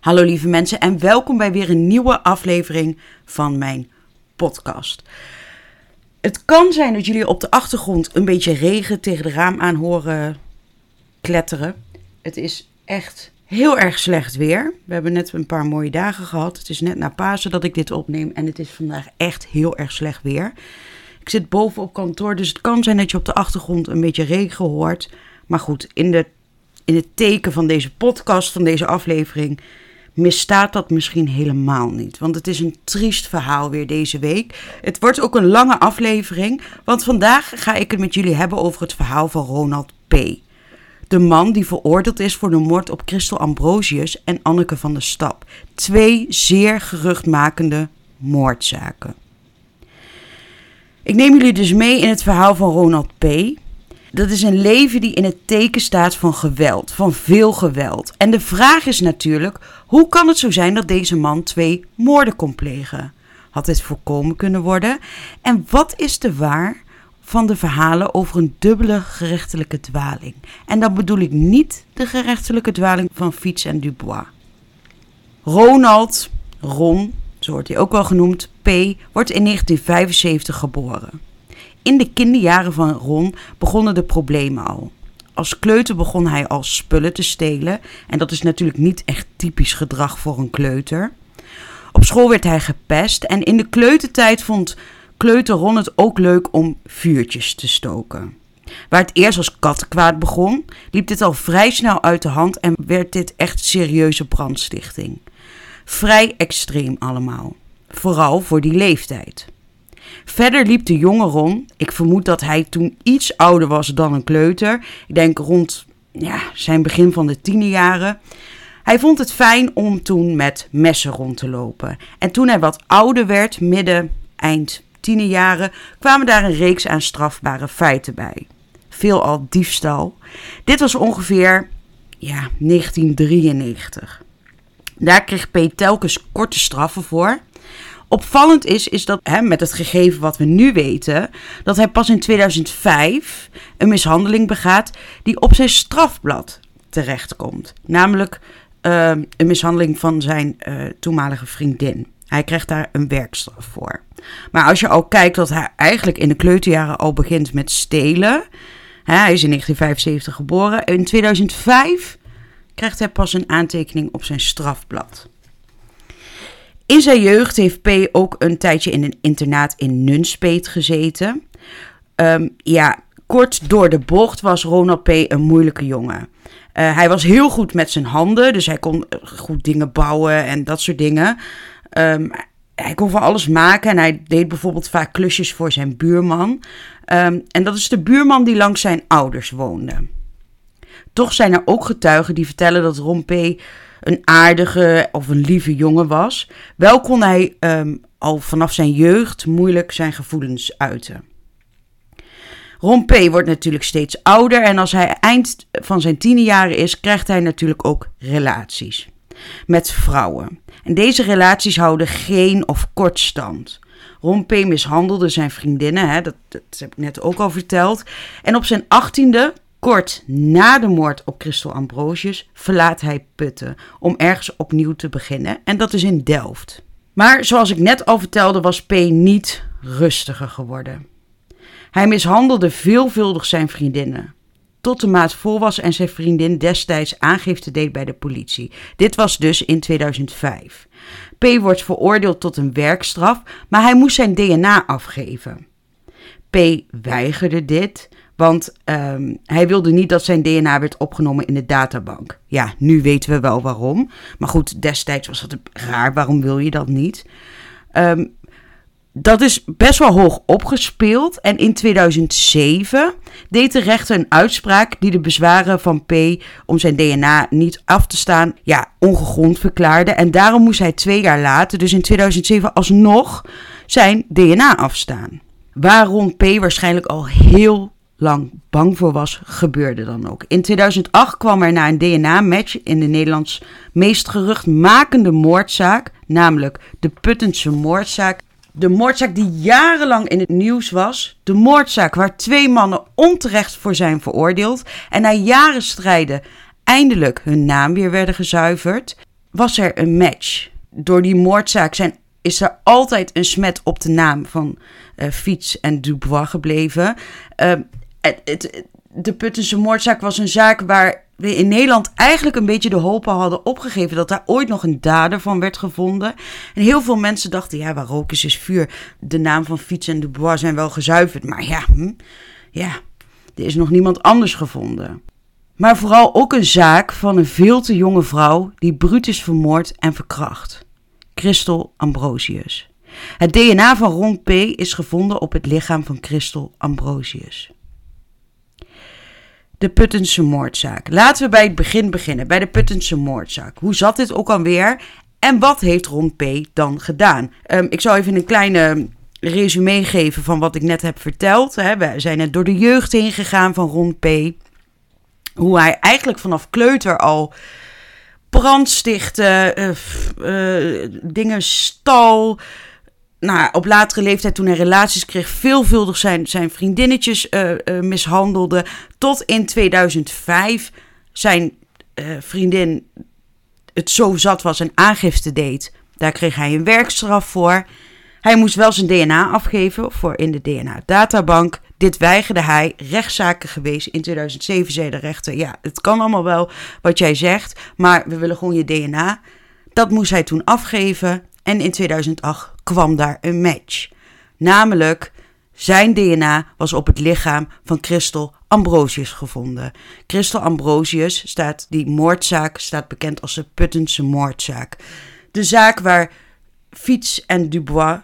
Hallo lieve mensen en welkom bij weer een nieuwe aflevering van mijn podcast. Het kan zijn dat jullie op de achtergrond een beetje regen tegen de raam aan horen kletteren. Het is echt heel erg slecht weer. We hebben net een paar mooie dagen gehad. Het is net na Pasen dat ik dit opneem en het is vandaag echt heel erg slecht weer. Ik zit boven op kantoor, dus het kan zijn dat je op de achtergrond een beetje regen hoort. Maar goed, in, de, in het teken van deze podcast, van deze aflevering, misstaat dat misschien helemaal niet. Want het is een triest verhaal weer deze week. Het wordt ook een lange aflevering, want vandaag ga ik het met jullie hebben over het verhaal van Ronald P. De man die veroordeeld is voor de moord op Christel Ambrosius en Anneke van der Stap. Twee zeer geruchtmakende moordzaken. Ik neem jullie dus mee in het verhaal van Ronald P. Dat is een leven die in het teken staat van geweld, van veel geweld. En de vraag is natuurlijk: hoe kan het zo zijn dat deze man twee moorden kon plegen? Had dit voorkomen kunnen worden? En wat is de waar van de verhalen over een dubbele gerechtelijke dwaling? En dan bedoel ik niet de gerechtelijke dwaling van Fiets en Dubois. Ronald, Ron, zo wordt hij ook wel genoemd, P, wordt in 1975 geboren. In de kinderjaren van Ron begonnen de problemen al. Als kleuter begon hij al spullen te stelen en dat is natuurlijk niet echt typisch gedrag voor een kleuter. Op school werd hij gepest en in de kleutertijd vond kleuter Ron het ook leuk om vuurtjes te stoken. Waar het eerst als kattenkwaad begon, liep dit al vrij snel uit de hand en werd dit echt serieuze brandstichting. Vrij extreem allemaal, vooral voor die leeftijd. Verder liep de jonge Ron. Ik vermoed dat hij toen iets ouder was dan een kleuter. Ik denk rond ja, zijn begin van de tienerjaren. Hij vond het fijn om toen met messen rond te lopen. En toen hij wat ouder werd, midden, eind tienerjaren, kwamen daar een reeks aan strafbare feiten bij. Veelal diefstal. Dit was ongeveer ja, 1993. Daar kreeg P telkens korte straffen voor. Opvallend is, is dat hè, met het gegeven wat we nu weten, dat hij pas in 2005 een mishandeling begaat die op zijn strafblad terechtkomt. Namelijk uh, een mishandeling van zijn uh, toenmalige vriendin. Hij krijgt daar een werkstraf voor. Maar als je al kijkt dat hij eigenlijk in de kleuterjaren al begint met stelen. Hè, hij is in 1975 geboren. In 2005 krijgt hij pas een aantekening op zijn strafblad. In zijn jeugd heeft P ook een tijdje in een internaat in Nunspeet gezeten. Um, ja, kort door de bocht was Ronald P. een moeilijke jongen. Uh, hij was heel goed met zijn handen, dus hij kon goed dingen bouwen en dat soort dingen. Um, hij kon van alles maken en hij deed bijvoorbeeld vaak klusjes voor zijn buurman. Um, en dat is de buurman die langs zijn ouders woonde. Toch zijn er ook getuigen die vertellen dat Ron P een aardige of een lieve jongen was. Wel kon hij um, al vanaf zijn jeugd moeilijk zijn gevoelens uiten. Ron P. wordt natuurlijk steeds ouder en als hij eind van zijn tienerjaren is, krijgt hij natuurlijk ook relaties met vrouwen. En deze relaties houden geen of kort stand. Ron P. mishandelde zijn vriendinnen, hè, dat, dat heb ik net ook al verteld. En op zijn achttiende Kort na de moord op Christel Ambrosius verlaat hij Putten om ergens opnieuw te beginnen en dat is in Delft. Maar zoals ik net al vertelde was P niet rustiger geworden. Hij mishandelde veelvuldig zijn vriendinnen. Tot de maat vol was en zijn vriendin destijds aangifte deed bij de politie. Dit was dus in 2005. P wordt veroordeeld tot een werkstraf, maar hij moest zijn DNA afgeven. P weigerde dit, want um, hij wilde niet dat zijn DNA werd opgenomen in de databank. Ja, nu weten we wel waarom. Maar goed, destijds was dat raar. Waarom wil je dat niet? Um, dat is best wel hoog opgespeeld. En in 2007 deed de rechter een uitspraak die de bezwaren van P om zijn DNA niet af te staan, ja, ongegrond verklaarde. En daarom moest hij twee jaar later, dus in 2007, alsnog zijn DNA afstaan. Waarom P waarschijnlijk al heel lang bang voor was, gebeurde dan ook. In 2008 kwam er na een DNA-match in de Nederlands meest geruchtmakende moordzaak, namelijk de Puttense moordzaak. De moordzaak die jarenlang in het nieuws was. De moordzaak waar twee mannen onterecht voor zijn veroordeeld en na jaren strijden eindelijk hun naam weer werden gezuiverd. was er een match. Door die moordzaak zijn, is er altijd een smet op de naam van uh, Fiets en Dubois gebleven. Uh, het, de Puttense moordzaak was een zaak waar we in Nederland eigenlijk een beetje de hoop hadden opgegeven dat daar ooit nog een dader van werd gevonden. En heel veel mensen dachten, ja, waar rook is, is vuur. De naam van Fiets en Dubois zijn wel gezuiverd, maar ja, hm, ja, er is nog niemand anders gevonden. Maar vooral ook een zaak van een veel te jonge vrouw die bruut is vermoord en verkracht. Christel Ambrosius. Het DNA van Ron P. is gevonden op het lichaam van Christel Ambrosius. De Puttense moordzaak. Laten we bij het begin beginnen, bij de Puttense moordzaak. Hoe zat dit ook alweer? En wat heeft Ron P. dan gedaan? Um, ik zal even een kleine resume geven van wat ik net heb verteld. We zijn net door de jeugd heen gegaan van Ron P. Hoe hij eigenlijk vanaf kleuter al brandstichten, uh, uh, dingen stal. Nou, op latere leeftijd, toen hij relaties kreeg, veelvuldig zijn, zijn vriendinnetjes uh, mishandelde. Tot in 2005 zijn vriendin het zo zat was en aangifte deed. Daar kreeg hij een werkstraf voor. Hij moest wel zijn DNA afgeven voor in de DNA-databank. Dit weigerde hij. Rechtszaken geweest. In 2007 zei de rechter: Ja, het kan allemaal wel wat jij zegt, maar we willen gewoon je DNA. Dat moest hij toen afgeven. En in 2008 kwam daar een match. Namelijk, zijn DNA was op het lichaam van Christel Ambrosius gevonden. Christel Ambrosius staat, die moordzaak staat bekend als de Puttense moordzaak. De zaak waar Fiets en Dubois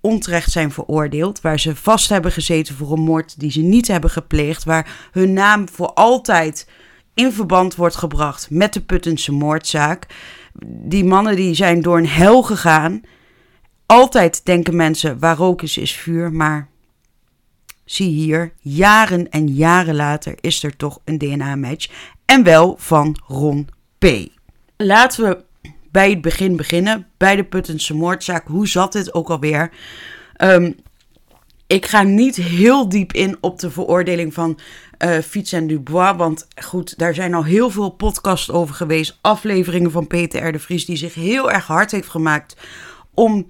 onterecht zijn veroordeeld, waar ze vast hebben gezeten voor een moord die ze niet hebben gepleegd, waar hun naam voor altijd in verband wordt gebracht met de Puttense moordzaak. Die mannen die zijn door een hel gegaan. Altijd denken mensen waar rook is, is vuur, maar zie hier, jaren en jaren later is er toch een DNA-match en wel van Ron P. Laten we bij het begin beginnen. Bij de Puttense moordzaak. Hoe zat dit ook alweer? Um, ik ga niet heel diep in op de veroordeling van uh, Fiets en Dubois. Want goed, daar zijn al heel veel podcasts over geweest. Afleveringen van Peter R. de Vries. Die zich heel erg hard heeft gemaakt om.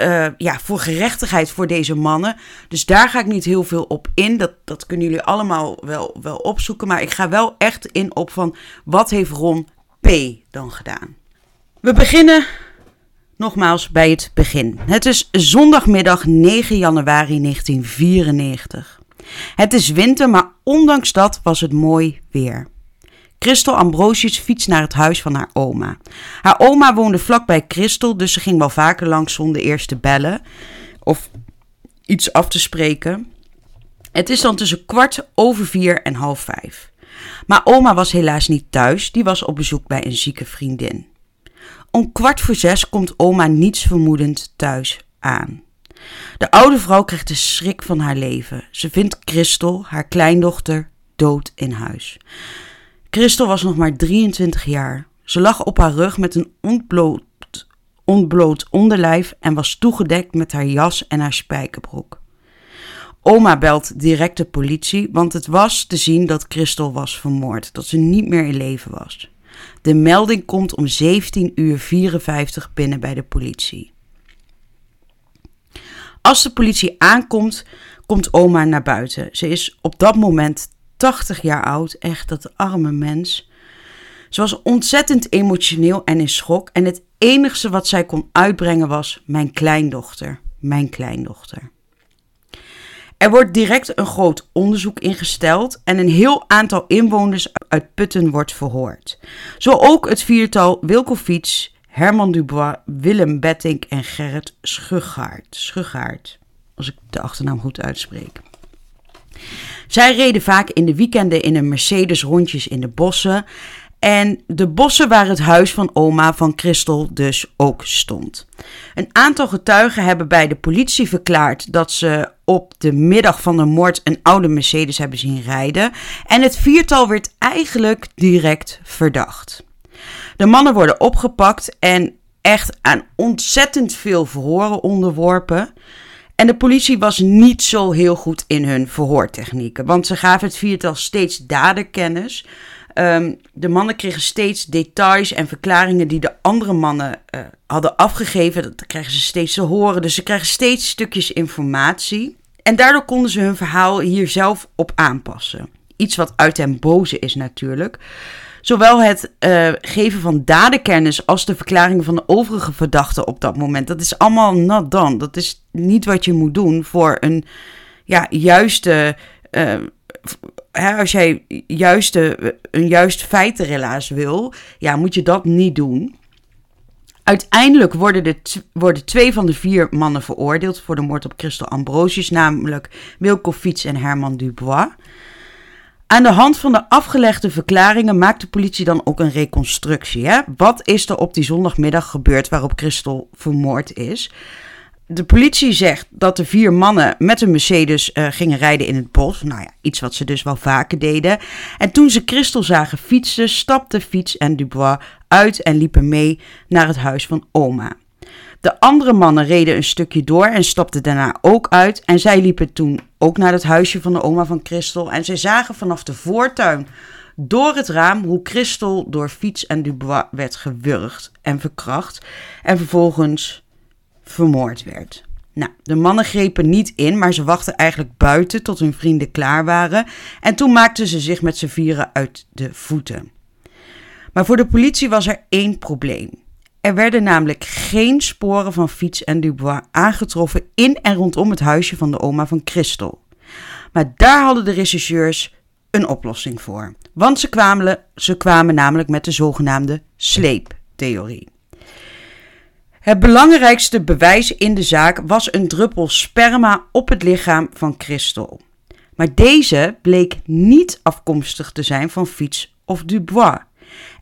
Uh, ja, voor gerechtigheid voor deze mannen. Dus daar ga ik niet heel veel op in. Dat, dat kunnen jullie allemaal wel, wel opzoeken. Maar ik ga wel echt in op van wat heeft Ron P. dan gedaan. We beginnen nogmaals bij het begin. Het is zondagmiddag 9 januari 1994. Het is winter, maar ondanks dat was het mooi weer. Christel Ambrosius fietst naar het huis van haar oma. Haar oma woonde vlakbij Christel, dus ze ging wel vaker langs zonder eerst te bellen of iets af te spreken. Het is dan tussen kwart over vier en half vijf. Maar oma was helaas niet thuis, die was op bezoek bij een zieke vriendin. Om kwart voor zes komt oma niets vermoedend thuis aan. De oude vrouw krijgt de schrik van haar leven. Ze vindt Christel, haar kleindochter, dood in huis. Christel was nog maar 23 jaar. Ze lag op haar rug met een ontbloot, onderlijf en was toegedekt met haar jas en haar spijkerbroek. Oma belt direct de politie, want het was te zien dat Christel was vermoord, dat ze niet meer in leven was. De melding komt om 17 uur 54 binnen bij de politie. Als de politie aankomt, komt oma naar buiten. Ze is op dat moment 80 jaar oud, echt dat arme mens. Ze was ontzettend emotioneel en in schok. En het enige wat zij kon uitbrengen was: Mijn kleindochter, mijn kleindochter. Er wordt direct een groot onderzoek ingesteld en een heel aantal inwoners uit Putten wordt verhoord. Zo ook het viertal Wilco Fiets, Herman Dubois, Willem Bettink en Gerrit Schuggaard. Schuggaard, als ik de achternaam goed uitspreek. Zij reden vaak in de weekenden in een Mercedes rondjes in de bossen en de bossen waar het huis van oma van Christel dus ook stond. Een aantal getuigen hebben bij de politie verklaard dat ze op de middag van de moord een oude Mercedes hebben zien rijden. En het viertal werd eigenlijk direct verdacht. De mannen worden opgepakt en echt aan ontzettend veel verhoren onderworpen. En de politie was niet zo heel goed in hun verhoortechnieken, want ze gaven het viertal steeds daderkennis. Ehm, de mannen kregen steeds details en verklaringen die de andere mannen uh, hadden afgegeven. Dat krijgen ze steeds te horen. Dus ze krijgen steeds stukjes informatie. En daardoor konden ze hun verhaal hier zelf op aanpassen. Iets wat uit den boze is natuurlijk. Zowel het uh, geven van dadenkennis als de verklaringen van de overige verdachten op dat moment. Dat is allemaal not done. Dat is niet wat je moet doen voor een ja, juiste. Uh, hè, als jij juiste, een juist feitenrelaas wil, ja, moet je dat niet doen. Uiteindelijk worden, de worden twee van de vier mannen veroordeeld voor de moord op Christel Ambrosius, namelijk Wilco Fiets en Herman Dubois. Aan de hand van de afgelegde verklaringen maakt de politie dan ook een reconstructie. Hè? Wat is er op die zondagmiddag gebeurd waarop Christel vermoord is? De politie zegt dat de vier mannen met een Mercedes uh, gingen rijden in het bos. Nou ja, iets wat ze dus wel vaker deden. En toen ze Christel zagen fietsen, stapten Fiets en Dubois uit en liepen mee naar het huis van oma. De andere mannen reden een stukje door en stapten daarna ook uit. En zij liepen toen ook naar het huisje van de oma van Christel. En zij zagen vanaf de voortuin door het raam hoe Christel door Fiets en Dubois werd gewurgd en verkracht. En vervolgens vermoord werd. Nou, de mannen grepen niet in, maar ze wachten eigenlijk buiten tot hun vrienden klaar waren. En toen maakten ze zich met z'n vieren uit de voeten. Maar voor de politie was er één probleem. Er werden namelijk geen sporen van Fiets en Dubois aangetroffen in en rondom het huisje van de oma van Christel. Maar daar hadden de rechercheurs een oplossing voor. Want ze kwamen, ze kwamen namelijk met de zogenaamde sleeptheorie. Het belangrijkste bewijs in de zaak was een druppel sperma op het lichaam van Christel. Maar deze bleek niet afkomstig te zijn van Fiets of Dubois.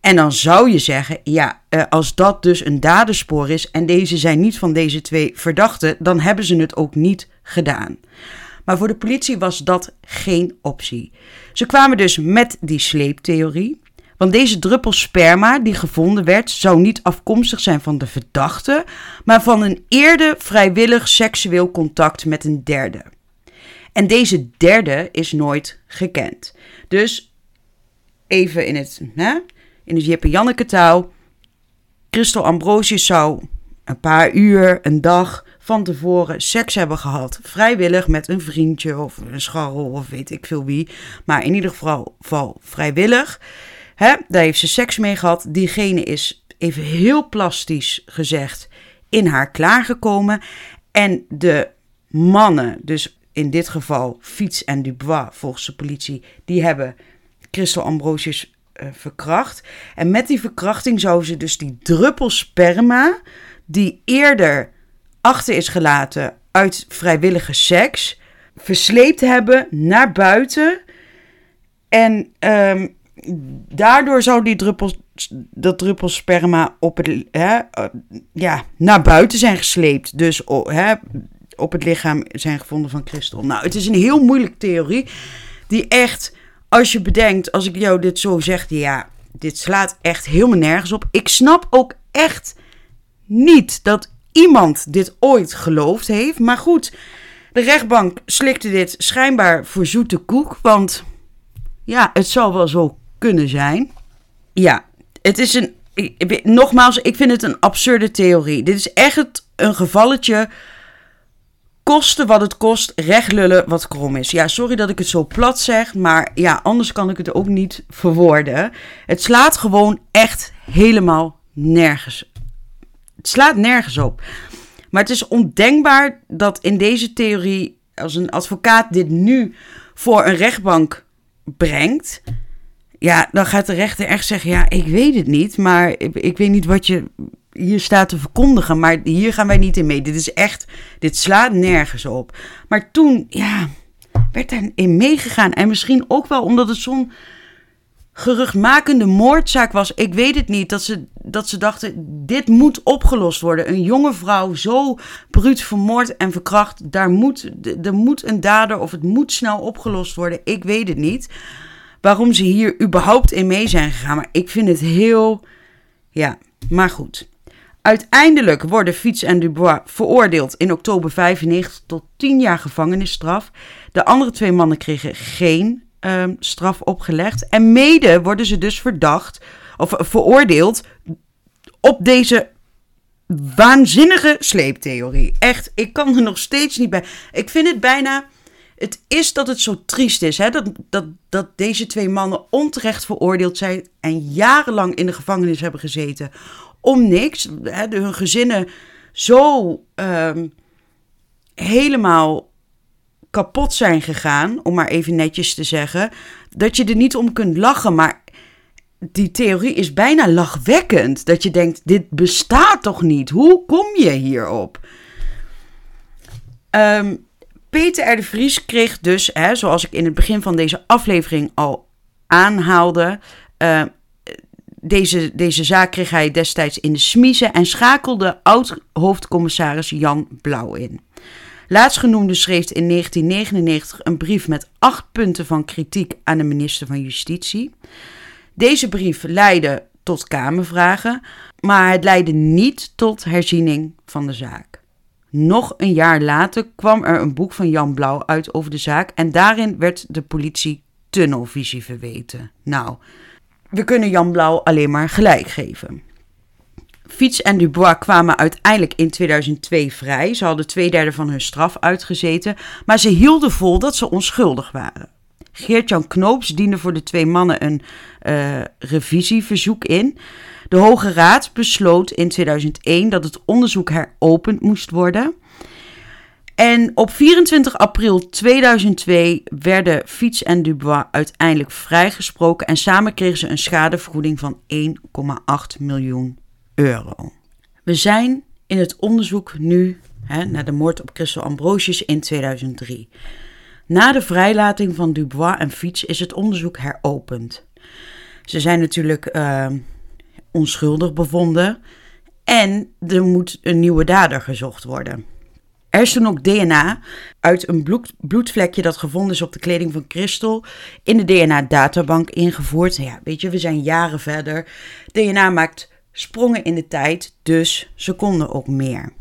En dan zou je zeggen, ja, eh, als dat dus een dadenspoor is en deze zijn niet van deze twee verdachten, dan hebben ze het ook niet gedaan. Maar voor de politie was dat geen optie. Ze kwamen dus met die sleeptheorie. Want deze druppel sperma die gevonden werd, zou niet afkomstig zijn van de verdachte, maar van een eerder vrijwillig seksueel contact met een derde. En deze derde is nooit gekend. Dus even in het, hè, in het Jippe Janneke taal. Christel Ambrosius zou een paar uur, een dag van tevoren seks hebben gehad. Vrijwillig met een vriendje of een scharrel of weet ik veel wie. Maar in ieder geval vrijwillig. Hè, daar heeft ze seks mee gehad. Diegene is, even heel plastisch gezegd, in haar klaargekomen. En de mannen, dus in dit geval Fiets en Dubois volgens de politie, die hebben Christel Ambrosius verkracht. En met die verkrachting zou ze dus die druppel sperma, die eerder achter is gelaten uit vrijwillige seks, versleept hebben naar buiten. En um, daardoor zou die druppel, dat druppel sperma op het, hè, uh, ja, naar buiten zijn gesleept. Dus hè, op het lichaam zijn gevonden van Christel. Nou, het is een heel moeilijke theorie. Die echt, als je bedenkt, als ik jou dit zo zeg, ja, dit slaat echt helemaal nergens op. Ik snap ook echt niet dat iemand dit ooit geloofd heeft. Maar goed, de rechtbank slikte dit schijnbaar voor zoete koek. Want ja, het zou wel zo kunnen zijn. Ja, het is een. Nogmaals, ik vind het een absurde theorie. Dit is echt een gevalletje. Kosten wat het kost, recht lullen wat krom is. Ja, sorry dat ik het zo plat zeg, maar ja, anders kan ik het ook niet verwoorden. Het slaat gewoon echt helemaal nergens. Het slaat nergens op. Maar het is ondenkbaar dat in deze theorie, als een advocaat dit nu voor een rechtbank brengt, ja, dan gaat de rechter echt zeggen: Ja, ik weet het niet, maar ik, ik, weet niet wat je hier staat te verkondigen, maar hier gaan wij niet in mee. Dit is echt, dit slaat nergens op. Maar toen, ja, werd daarin meegegaan. En misschien ook wel omdat het zo'n geruchtmakende moordzaak was. Ik weet het niet. Dat ze, dat ze dachten: dit moet opgelost worden. Een jonge vrouw zo bruut vermoord en verkracht. Daar moet, er moet een dader of het moet snel opgelost worden. Ik weet het niet waarom ze hier überhaupt in mee zijn gegaan. Maar ik vind het heel. Ja, maar goed. Uiteindelijk worden Fiets en Dubois veroordeeld in oktober 95 tot 10 jaar gevangenisstraf. De andere twee mannen kregen geen ehm, straf opgelegd. En mede worden ze dus verdacht of veroordeeld op deze waanzinnige sleeptheorie. Echt, ik kan er nog steeds niet bij. Ik vind het bijna. Het is dat het zo triest is hè? Dat, dat, dat deze twee mannen onterecht veroordeeld zijn en jarenlang in de gevangenis hebben gezeten om niks. Hè? Hun gezinnen zo ehm, helemaal kapot zijn gegaan, om maar even netjes te zeggen, dat je er niet om kunt lachen. Maar die theorie is bijna lachwekkend. Dat je denkt, dit bestaat toch niet? Hoe kom je hierop? Um, Peter R. de Vries kreeg dus, hè, zoals ik in het begin van deze aflevering al aanhaalde, uh, deze, deze zaak kreeg hij destijds in de smiezen en schakelde oud-hoofdcommissaris Jan Blauw in. Laatstgenoemde schreef in 1999 een brief met acht punten van kritiek aan de minister van Justitie. Deze brief leidde tot Kamervragen, maar het leidde niet tot herziening van de zaak. Nog een jaar later kwam er een boek van Jan Blauw uit over de zaak en daarin werd de politie tunnelvisie verweten. Nou, we kunnen Jan Blauw alleen maar gelijk geven. Fiets en Dubois kwamen uiteindelijk in 2002 vrij. Ze hadden twee derde van hun straf uitgezeten, maar ze hielden vol dat ze onschuldig waren. Geert-Jan Knoops diende voor de twee mannen een uh, revisieverzoek in. De Hoge Raad besloot in 2001 dat het onderzoek heropend moest worden. En op 24 april 2002 werden Fiets en Dubois uiteindelijk vrijgesproken en samen kregen ze een schadevergoeding van 1,8 miljoen euro. We zijn in het onderzoek nu hè, naar de moord op Christel Ambrosius in 2003. Na de vrijlating van Dubois en Fiets is het onderzoek heropend. Ze zijn natuurlijk uh, onschuldig bevonden en er moet een nieuwe dader gezocht worden. Er is toen ook DNA uit een bloed, bloedvlekje dat gevonden is op de kleding van Christel in de DNA-databank ingevoerd. Ja, weet je, we zijn jaren verder. DNA maakt sprongen in de tijd, dus ze konden ook meer.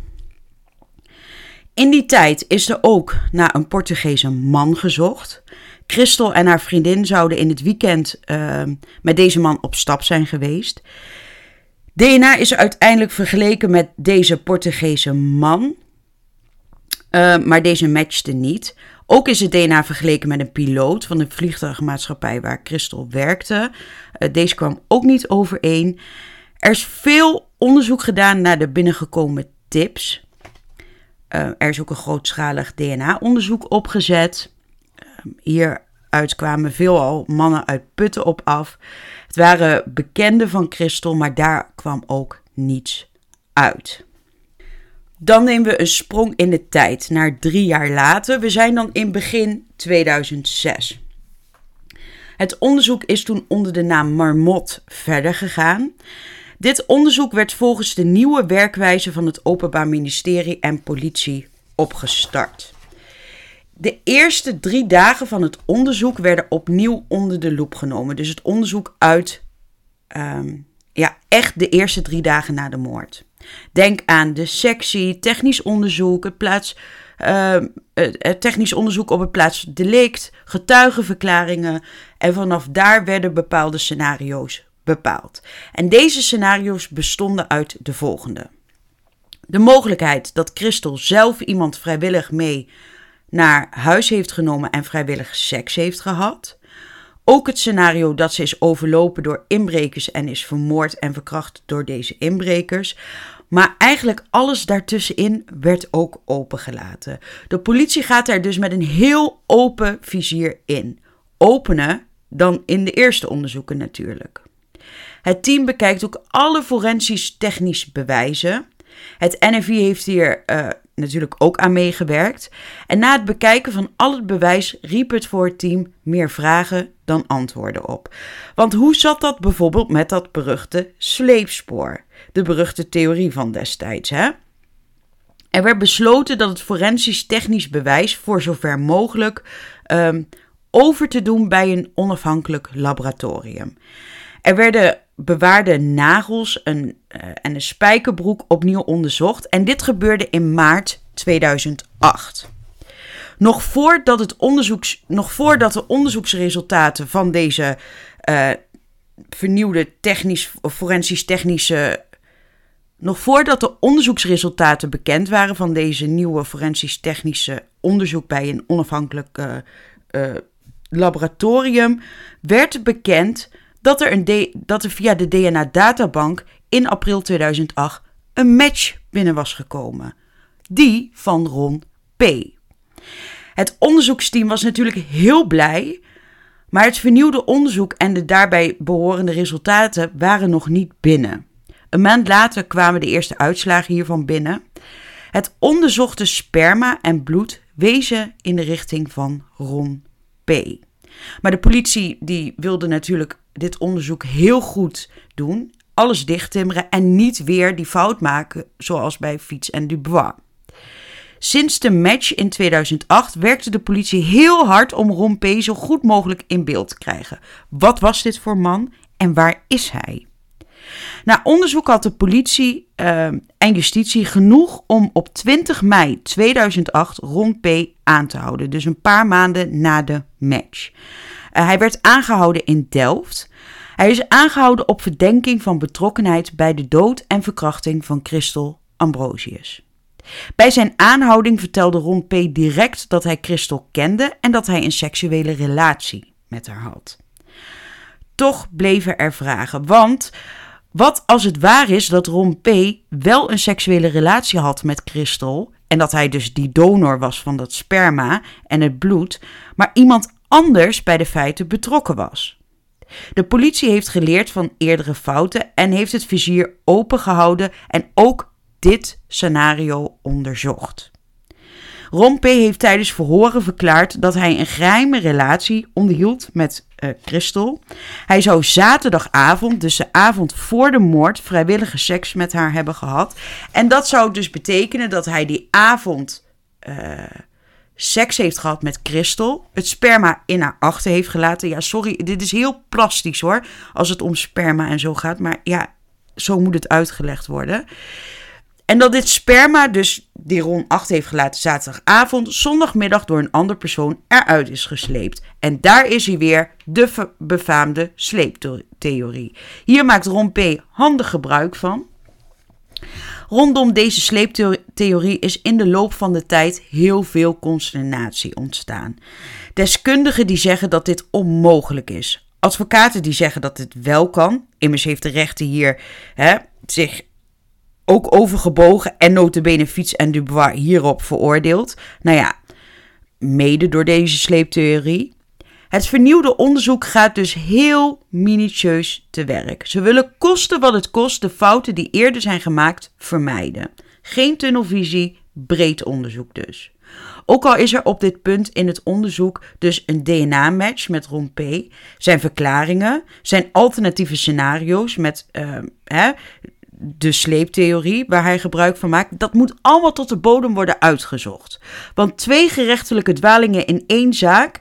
In die tijd is er ook naar een Portugese man gezocht. Christel en haar vriendin zouden in het weekend uh, met deze man op stap zijn geweest. DNA is uiteindelijk vergeleken met deze Portugese man, uh, maar deze matchte niet. Ook is het DNA vergeleken met een piloot van de vliegtuigmaatschappij waar Christel werkte. Uh, deze kwam ook niet overeen. Er is veel onderzoek gedaan naar de binnengekomen tips. Uh, er is ook een grootschalig DNA-onderzoek opgezet. Uh, hieruit kwamen veelal mannen uit Putten op af. Het waren bekenden van Christel, maar daar kwam ook niets uit. Dan nemen we een sprong in de tijd naar drie jaar later. We zijn dan in begin 2006. Het onderzoek is toen onder de naam Marmot verder gegaan. Dit onderzoek werd volgens de nieuwe werkwijze van het Openbaar Ministerie en Politie opgestart. De eerste drie dagen van het onderzoek werden opnieuw onder de loep genomen. Dus het onderzoek uit, um, ja, echt de eerste drie dagen na de moord. Denk aan de sectie, technisch onderzoek, het plaats, uh, technisch onderzoek op het plaats delict, getuigenverklaringen. En vanaf daar werden bepaalde scenario's bepaald. En deze scenario's bestonden uit de volgende. De mogelijkheid dat Christel zelf iemand vrijwillig mee naar huis heeft genomen en vrijwillig seks heeft gehad. Ook het scenario dat ze is overlopen door inbrekers en is vermoord en verkracht door deze inbrekers. Maar eigenlijk alles daartussenin werd ook opengelaten. De politie gaat er dus met een heel open vizier in. Openen dan in de eerste onderzoeken natuurlijk. Het team bekijkt ook alle forensisch-technisch bewijzen. Het NFI heeft hier uh, natuurlijk ook aan meegewerkt. En na het bekijken van al het bewijs riep het voor het team meer vragen dan antwoorden op. Want hoe zat dat bijvoorbeeld met dat beruchte sleepspoor? De beruchte theorie van destijds, hè? Er werd besloten dat het forensisch technisch bewijs voor zover mogelijk um, over te doen bij een onafhankelijk laboratorium. Er werden bewaarde nagels een, uh, en een spijkerbroek opnieuw onderzocht. En dit gebeurde in maart 2008. Nog voordat, het onderzoeks, nog voordat de onderzoeksresultaten van deze uh, vernieuwde technisch, forensisch-technische. Nog voordat de onderzoeksresultaten bekend waren van deze nieuwe forensisch-technische onderzoek bij een onafhankelijk uh, laboratorium, werd bekend dat er, een dat er via de DNA-databank in april 2008 een match binnen was gekomen. Die van Ron P. Het onderzoeksteam was natuurlijk heel blij, maar het vernieuwde onderzoek en de daarbij behorende resultaten waren nog niet binnen. Een maand later kwamen de eerste uitslagen hiervan binnen. Het onderzochte sperma en bloed wezen in de richting van Ron P. Maar de politie die wilde natuurlijk dit onderzoek heel goed doen, alles dichttimmeren en niet weer die fout maken zoals bij Fiets en Dubois. Sinds de match in 2008 werkte de politie heel hard om Ron P. zo goed mogelijk in beeld te krijgen. Wat was dit voor man en waar is hij? Na onderzoek had de politie uh, en justitie genoeg om op 20 mei 2008 Ron P. aan te houden. Dus een paar maanden na de match. Uh, hij werd aangehouden in Delft. Hij is aangehouden op verdenking van betrokkenheid bij de dood en verkrachting van Christel Ambrosius. Bij zijn aanhouding vertelde Ron direct dat hij Christel kende en dat hij een seksuele relatie met haar had. Toch bleven er vragen, want wat als het waar is dat Ron wel een seksuele relatie had met Christel en dat hij dus die donor was van dat sperma en het bloed, maar iemand anders bij de feiten betrokken was? De politie heeft geleerd van eerdere fouten en heeft het vizier opengehouden en ook dit scenario onderzocht. Ron P. heeft tijdens verhoren verklaard dat hij een geheime relatie onderhield met uh, Christel. Hij zou zaterdagavond, dus de avond voor de moord, vrijwillige seks met haar hebben gehad. En dat zou dus betekenen dat hij die avond uh, seks heeft gehad met Christel. Het sperma in haar achter heeft gelaten. Ja, sorry, dit is heel plastisch hoor. Als het om sperma en zo gaat. Maar ja, zo moet het uitgelegd worden. En dat dit sperma, dus die Ron 8 heeft gelaten zaterdagavond, zondagmiddag door een ander persoon eruit is gesleept. En daar is hij weer, de befaamde sleeptheorie. Hier maakt Ron P. handig gebruik van. Rondom deze sleeptheorie is in de loop van de tijd heel veel consternatie ontstaan. Deskundigen die zeggen dat dit onmogelijk is. Advocaten die zeggen dat dit wel kan. Immers heeft de rechter hier hè, zich ook overgebogen en notabene Fiets en Dubois hierop veroordeeld. Nou ja, mede door deze sleeptheorie. Het vernieuwde onderzoek gaat dus heel minutieus te werk. Ze willen kosten wat het kost de fouten die eerder zijn gemaakt vermijden. Geen tunnelvisie, breed onderzoek dus. Ook al is er op dit punt in het onderzoek dus een DNA-match met Ron P. Zijn verklaringen, zijn alternatieve scenario's met uh, hè, de sleeptheorie, waar hij gebruik van maakt, dat moet allemaal tot de bodem worden uitgezocht. Want twee gerechtelijke dwalingen in één zaak.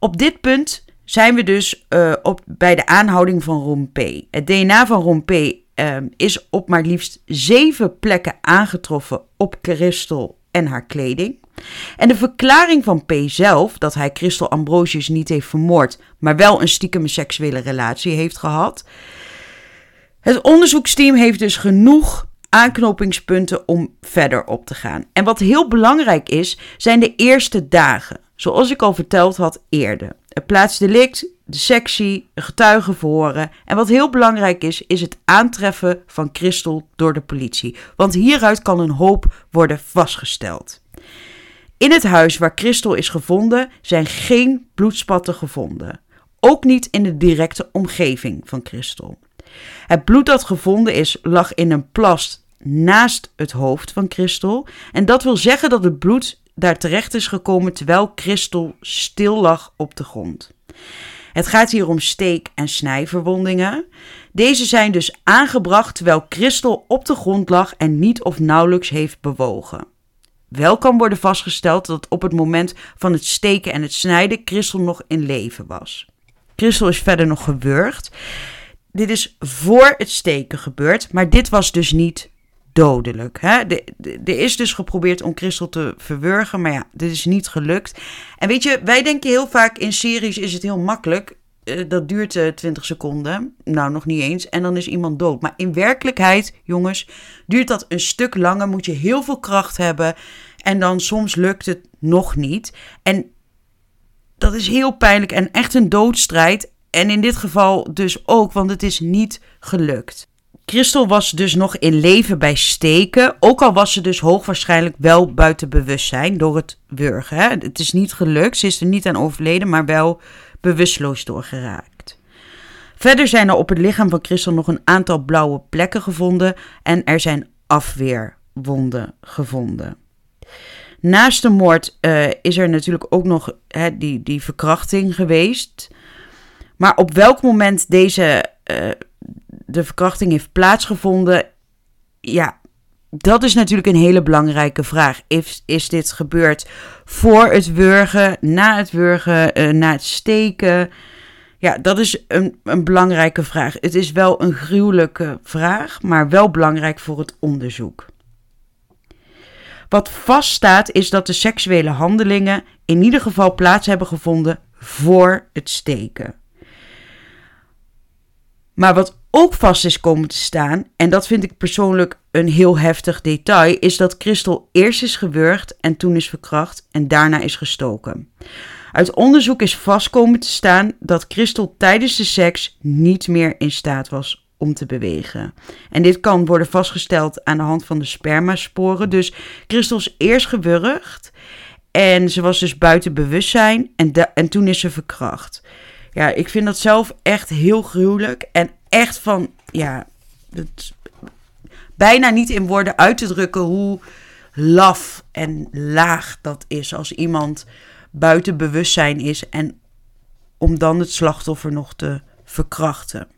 Op dit punt zijn we dus uh, op, bij de aanhouding van Ron P. Het DNA van Ron P. Uh, is op maar liefst zeven plekken aangetroffen op Christel en haar kleding. En de verklaring van P. zelf, dat hij Christel Ambrosius niet heeft vermoord, maar wel een stiekem seksuele relatie heeft gehad, het onderzoeksteam heeft dus genoeg aanknopingspunten om verder op te gaan. En wat heel belangrijk is, zijn de eerste dagen. Zoals ik al verteld had eerder. Het plaatsdelict, de sectie, de getuigenverhoren. En wat heel belangrijk is, is het aantreffen van Christel door de politie. Want hieruit kan een hoop worden vastgesteld. In het huis waar Christel is gevonden zijn geen bloedspatten gevonden. Ook niet in de directe omgeving van Christel. Het bloed dat gevonden is, lag in een plas naast het hoofd van Christel. En dat wil zeggen dat het bloed daar terecht is gekomen terwijl Christel stil lag op de grond. Het gaat hier om steek- en snijverwondingen. Deze zijn dus aangebracht terwijl Christel op de grond lag en niet of nauwelijks heeft bewogen. Wel kan worden vastgesteld dat op het moment van het steken en het snijden Christel nog in leven was. Christel is verder nog gewurgd dit is voor het steken gebeurd, maar dit was dus niet dodelijk. Hè? Er is dus geprobeerd om Christel te verwurgen, maar ja, dit is niet gelukt. En weet je, wij denken heel vaak in series is het heel makkelijk. Eh, dat duurt uh, eh, 20 seconden. Nou, nog niet eens. En dan is iemand dood. Maar in werkelijkheid, jongens, duurt dat een stuk langer. Moet je heel veel kracht hebben. En dan soms lukt het nog niet. En dat is heel pijnlijk en echt een doodstrijd. En in dit geval dus ook, want het is niet gelukt. Christel was dus nog in leven bij steken. Ook al was ze dus hoogwaarschijnlijk wel buiten bewustzijn door het wurgen. Het is niet gelukt. Ze is er niet aan overleden, maar wel bewusteloos doorgeraakt. Verder zijn er op het lichaam van Christel nog een aantal blauwe plekken gevonden en er zijn afweerwonden gevonden. Naast de moord uh, is er natuurlijk ook nog die, die verkrachting geweest. Maar op welk moment deze, uh, de verkrachting heeft plaatsgevonden, ja, dat is natuurlijk een hele belangrijke vraag. Is, is dit gebeurd voor het wurgen, na het wurgen, uh, na het steken? Ja, dat is een, een belangrijke vraag. Het is wel een gruwelijke vraag, maar wel belangrijk voor het onderzoek. Wat vaststaat is dat de seksuele handelingen in ieder geval plaats hebben gevonden voor het steken. Maar wat ook vast is komen te staan, en dat vind ik persoonlijk een heel heftig detail, is dat Christel eerst is gewurgd en toen is verkracht en daarna is gestoken. Uit onderzoek is vast komen te staan dat Christel tijdens de seks niet meer in staat was om te bewegen. En dit kan worden vastgesteld aan de hand van de spermasporen. Dus Christel is eerst gewurgd en ze was dus buiten bewustzijn en, en toen is ze verkracht. Ja, ik vind dat zelf echt heel gruwelijk en echt van, ja, het, bijna niet in woorden uit te drukken hoe laf en laag dat is als iemand buiten bewustzijn is en om dan het slachtoffer nog te verkrachten.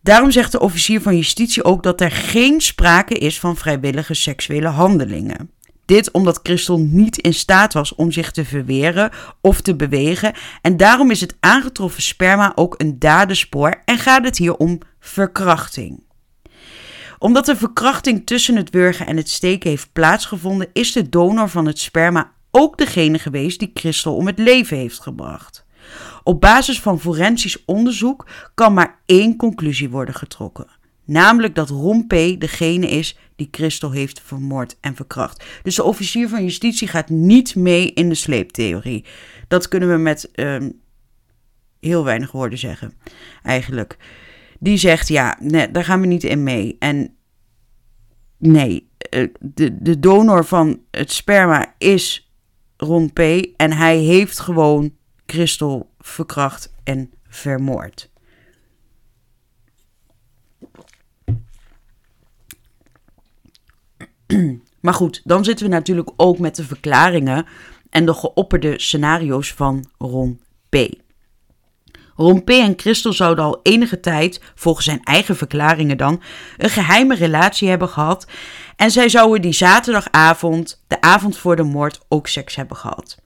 Daarom zegt de officier van justitie ook dat er geen sprake is van vrijwillige seksuele handelingen. Dit omdat Christel niet in staat was om zich te verweren of te bewegen. En daarom is het aangetroffen sperma ook een dadenspoor en gaat het hier om verkrachting. Omdat de verkrachting tussen het wurgen en het steken heeft plaatsgevonden, is de donor van het sperma ook degene geweest die Christel om het leven heeft gebracht. Op basis van forensisch onderzoek kan maar één conclusie worden getrokken. Namelijk dat Ron P. degene is die Christel heeft vermoord en verkracht. Dus de officier van justitie gaat niet mee in de sleeptheorie. Dat kunnen we met ehm, heel weinig woorden zeggen, eigenlijk. Die zegt, ja, nee, daar gaan we niet in mee. En nee, eh, de, de donor van het sperma is Ron. En hij heeft gewoon Christel verkracht en vermoord. Maar goed, dan zitten we natuurlijk ook met de verklaringen en de geopperde scenario's van Ron P. Ron P. en Christel zouden al enige tijd, volgens zijn eigen verklaringen dan, een geheime relatie hebben gehad. En zij zouden die zaterdagavond, de avond voor de moord, ook seks hebben gehad.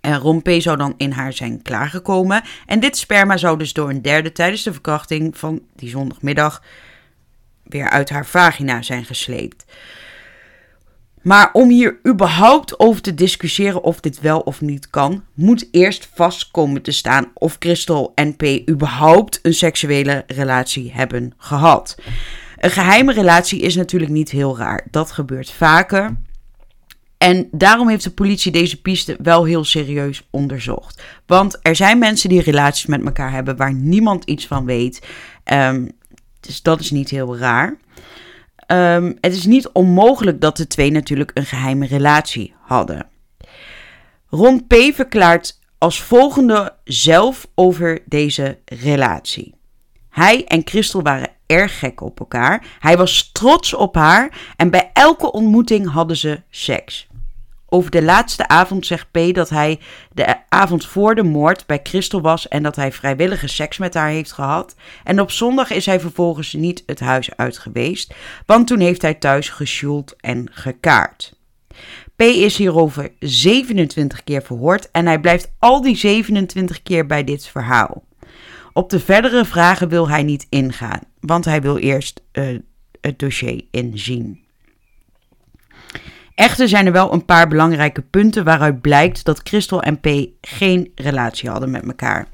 En Ron P. zou dan in haar zijn klaargekomen. En dit sperma zou dus door een derde tijdens de verkrachting van die zondagmiddag weer uit haar vagina zijn gesleept. Maar om hier überhaupt over te discussiëren of dit wel of niet kan, moet eerst vast komen te staan of Christel en P überhaupt een seksuele relatie hebben gehad. Een geheime relatie is natuurlijk niet heel raar. Dat gebeurt vaker. En daarom heeft de politie deze piste wel heel serieus onderzocht. Want er zijn mensen die relaties met elkaar hebben waar niemand iets van weet. Um, dus dat is niet heel raar. Um, het is niet onmogelijk dat de twee natuurlijk een geheime relatie hadden. Ron P. verklaart als volgende zelf over deze relatie. Hij en Christel waren erg gek op elkaar. Hij was trots op haar en bij elke ontmoeting hadden ze seks. Over de laatste avond zegt P dat hij de avond voor de moord bij Christel was en dat hij vrijwillige seks met haar heeft gehad. En op zondag is hij vervolgens niet het huis uit geweest, want toen heeft hij thuis gesjoeld en gekaart. P is hierover 27 keer verhoord en hij blijft al die 27 keer bij dit verhaal. Op de verdere vragen wil hij niet ingaan, want hij wil eerst uh, het dossier inzien. Echter zijn er wel een paar belangrijke punten waaruit blijkt dat Christel en P geen relatie hadden met elkaar.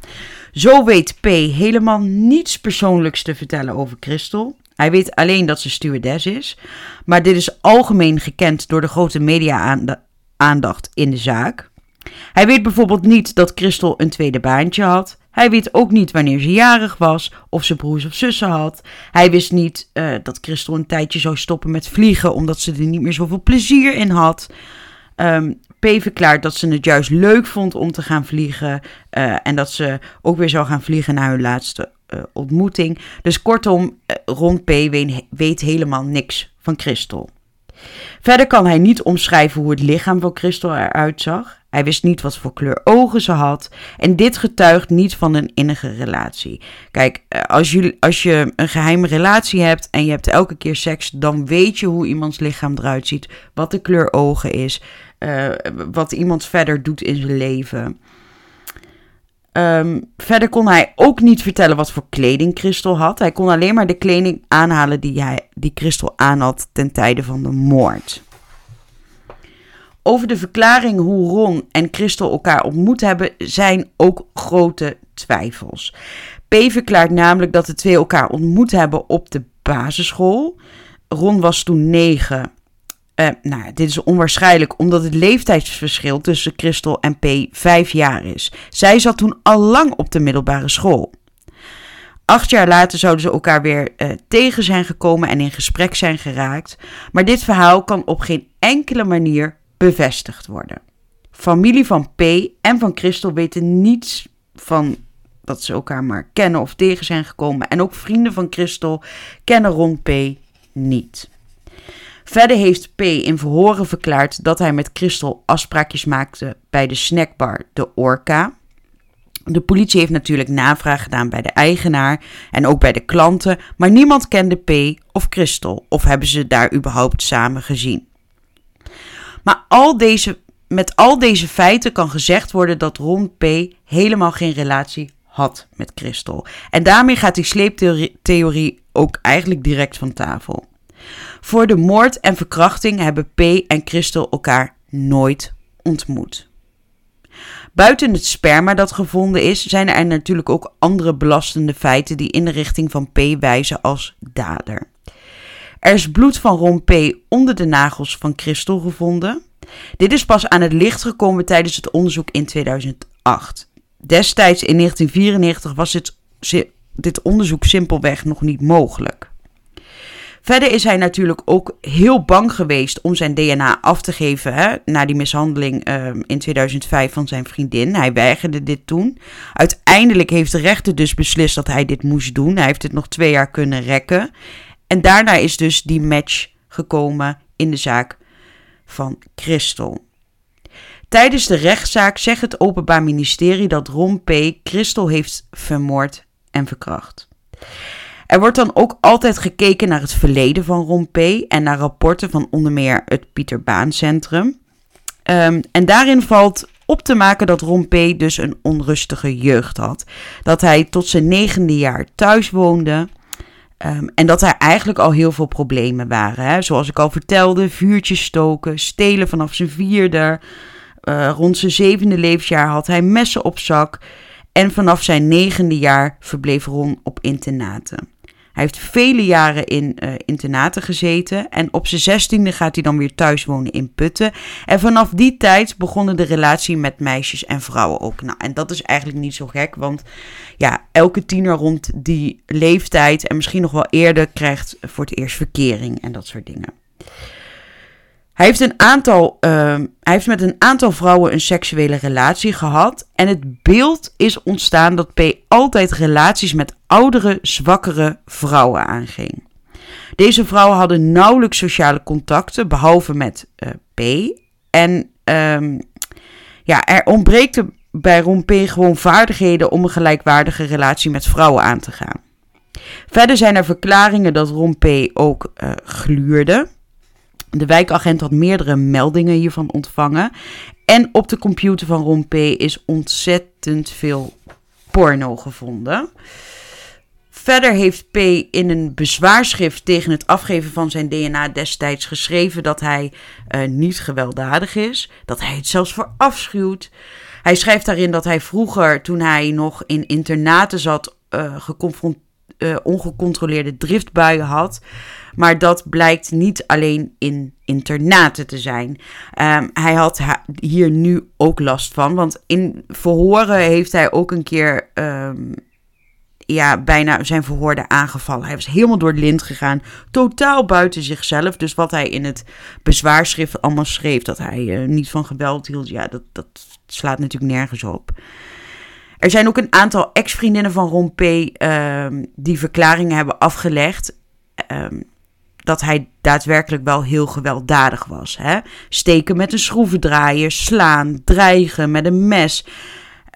Zo weet P helemaal niets persoonlijks te vertellen over Christel. Hij weet alleen dat ze stewardess is, maar dit is algemeen gekend door de grote media-aandacht in de zaak. Hij weet bijvoorbeeld niet dat Christel een tweede baantje had. Hij weet ook niet wanneer ze jarig was, of ze broers of zussen had. Hij wist niet uh, dat Christel een tijdje zou stoppen met vliegen, omdat ze er niet meer zoveel plezier in had. Um, P verklaart dat ze het juist leuk vond om te gaan vliegen. Uh, en dat ze ook weer zou gaan vliegen naar hun laatste uh, ontmoeting. Dus kortom, Ron P weet, weet helemaal niks van Christel. Verder kan hij niet omschrijven hoe het lichaam van Christel eruit zag. Hij wist niet wat voor kleur ogen ze had. En dit getuigt niet van een innige relatie. Kijk, eh, als je, als je een geheime relatie hebt en je hebt elke keer seks, dan weet je hoe iemands lichaam eruit ziet. Wat de kleur ogen is. Uh, wat iemand verder doet in zijn leven. Um, verder kon hij ook niet vertellen wat voor kleding Christel had. Hij kon alleen maar de kleding aanhalen die, hij, die Christel aanhad ten tijde van de moord. Over de verklaring hoe Ron en Christel elkaar ontmoet hebben, zijn ook grote twijfels. P verklaart namelijk dat de twee elkaar ontmoet hebben op de basisschool. Ron was toen negen. Uh, nou, dit is onwaarschijnlijk omdat het leeftijdsverschil tussen Christel en P vijf jaar is. Zij zat toen al lang op de middelbare school. Acht jaar later zouden ze elkaar weer uh, tegen zijn gekomen en in gesprek zijn geraakt. Maar dit verhaal kan op geen enkele manier bevestigd worden. Familie van P en van Christel weten niets van dat ze elkaar maar kennen of tegen zijn gekomen. En ook vrienden van Christel kennen Ron P niet. Verder heeft P in verhoren verklaard dat hij met Christel afspraakjes maakte bij de snackbar De Orca. De politie heeft natuurlijk navraag gedaan bij de eigenaar en ook bij de klanten, maar niemand kende P of Christel of hebben ze daar überhaupt samen gezien. Maar al deze, met al deze feiten kan gezegd worden dat Ron P. helemaal geen relatie had met Christel. En daarmee gaat die sleeptheorie ook eigenlijk direct van tafel. Voor de moord en verkrachting hebben P. en Christel elkaar nooit ontmoet. Buiten het sperma dat gevonden is, zijn er natuurlijk ook andere belastende feiten die in de richting van P wijzen als dader. Er is bloed van Ron onder de nagels van Christel gevonden. Dit is pas aan het licht gekomen tijdens het onderzoek in 2008. Destijds in 1994 was dit, dit onderzoek simpelweg nog niet mogelijk. Verder is hij natuurlijk ook heel bang geweest om zijn DNA af te geven hè, na die mishandeling uh, in 2005 van zijn vriendin. Hij weigerde dit toen. Uiteindelijk heeft de rechter dus beslist dat hij dit moest doen. Hij heeft het nog twee jaar kunnen rekken. En daarna is dus die match gekomen in de zaak van Christel. Tijdens de rechtszaak zegt het Openbaar Ministerie dat Ron P. Christel heeft vermoord en verkracht. Er wordt dan ook altijd gekeken naar het verleden van Ron P. en naar rapporten van onder meer het Pieter Baan Centrum. Um, en daarin valt op te maken dat Ron P. dus een onrustige jeugd had. Dat hij tot zijn negende jaar thuis woonde. Um, en dat er eigenlijk al heel veel problemen waren. Hè? Zoals ik al vertelde, vuurtjes stoken, stelen vanaf zijn vierde. Uh, rond zijn zevende levensjaar had hij messen op zak. En vanaf zijn negende jaar verbleef Ron op internaten. Hij heeft vele jaren in uh, internaten gezeten. En op zijn zestiende gaat hij dan weer thuis wonen in Putten. En vanaf die tijd begonnen de relatie met meisjes en vrouwen ook. Nou, en dat is eigenlijk niet zo gek. Want ja, elke tiener rond die leeftijd en misschien nog wel eerder krijgt voor het eerst verkering en dat soort dingen. Hij heeft, een aantal, uh, hij heeft met een aantal vrouwen een seksuele relatie gehad. En het beeld is ontstaan dat P altijd relaties met oudere, zwakkere vrouwen aanging. Deze vrouwen hadden nauwelijks sociale contacten, behalve met uh, P. En um, ja, er ontbreekt bij Ron gewoon vaardigheden om een gelijkwaardige relatie met vrouwen aan te gaan. Verder zijn er verklaringen dat Ron ook uh, gluurde. De wijkagent had meerdere meldingen hiervan ontvangen. En op de computer van Ron is ontzettend veel porno gevonden. Verder heeft P. in een bezwaarschrift tegen het afgeven van zijn DNA destijds geschreven dat hij uh, niet gewelddadig is, dat hij het zelfs verafschuwt. Hij schrijft daarin dat hij vroeger, toen hij nog in internaten zat, geconfronteerd uh, ongecontroleerde driftbuien had. Maar dat blijkt niet alleen in internaten te zijn. Um, hij had hier nu ook last van. Want in verhoren heeft hij ook een keer. Um, ja, bijna zijn verhoorde aangevallen. Hij was helemaal door het lint gegaan. Totaal buiten zichzelf. Dus wat hij in het bezwaarschrift allemaal schreef. Dat hij uh, niet van geweld hield. Ja, dat, dat slaat natuurlijk nergens op. Er zijn ook een aantal ex-vriendinnen van Ron P. Ehm, die verklaringen hebben afgelegd. Um, dat hij daadwerkelijk wel heel gewelddadig was. Hè? Steken met een schroevendraaier, slaan, dreigen met een mes.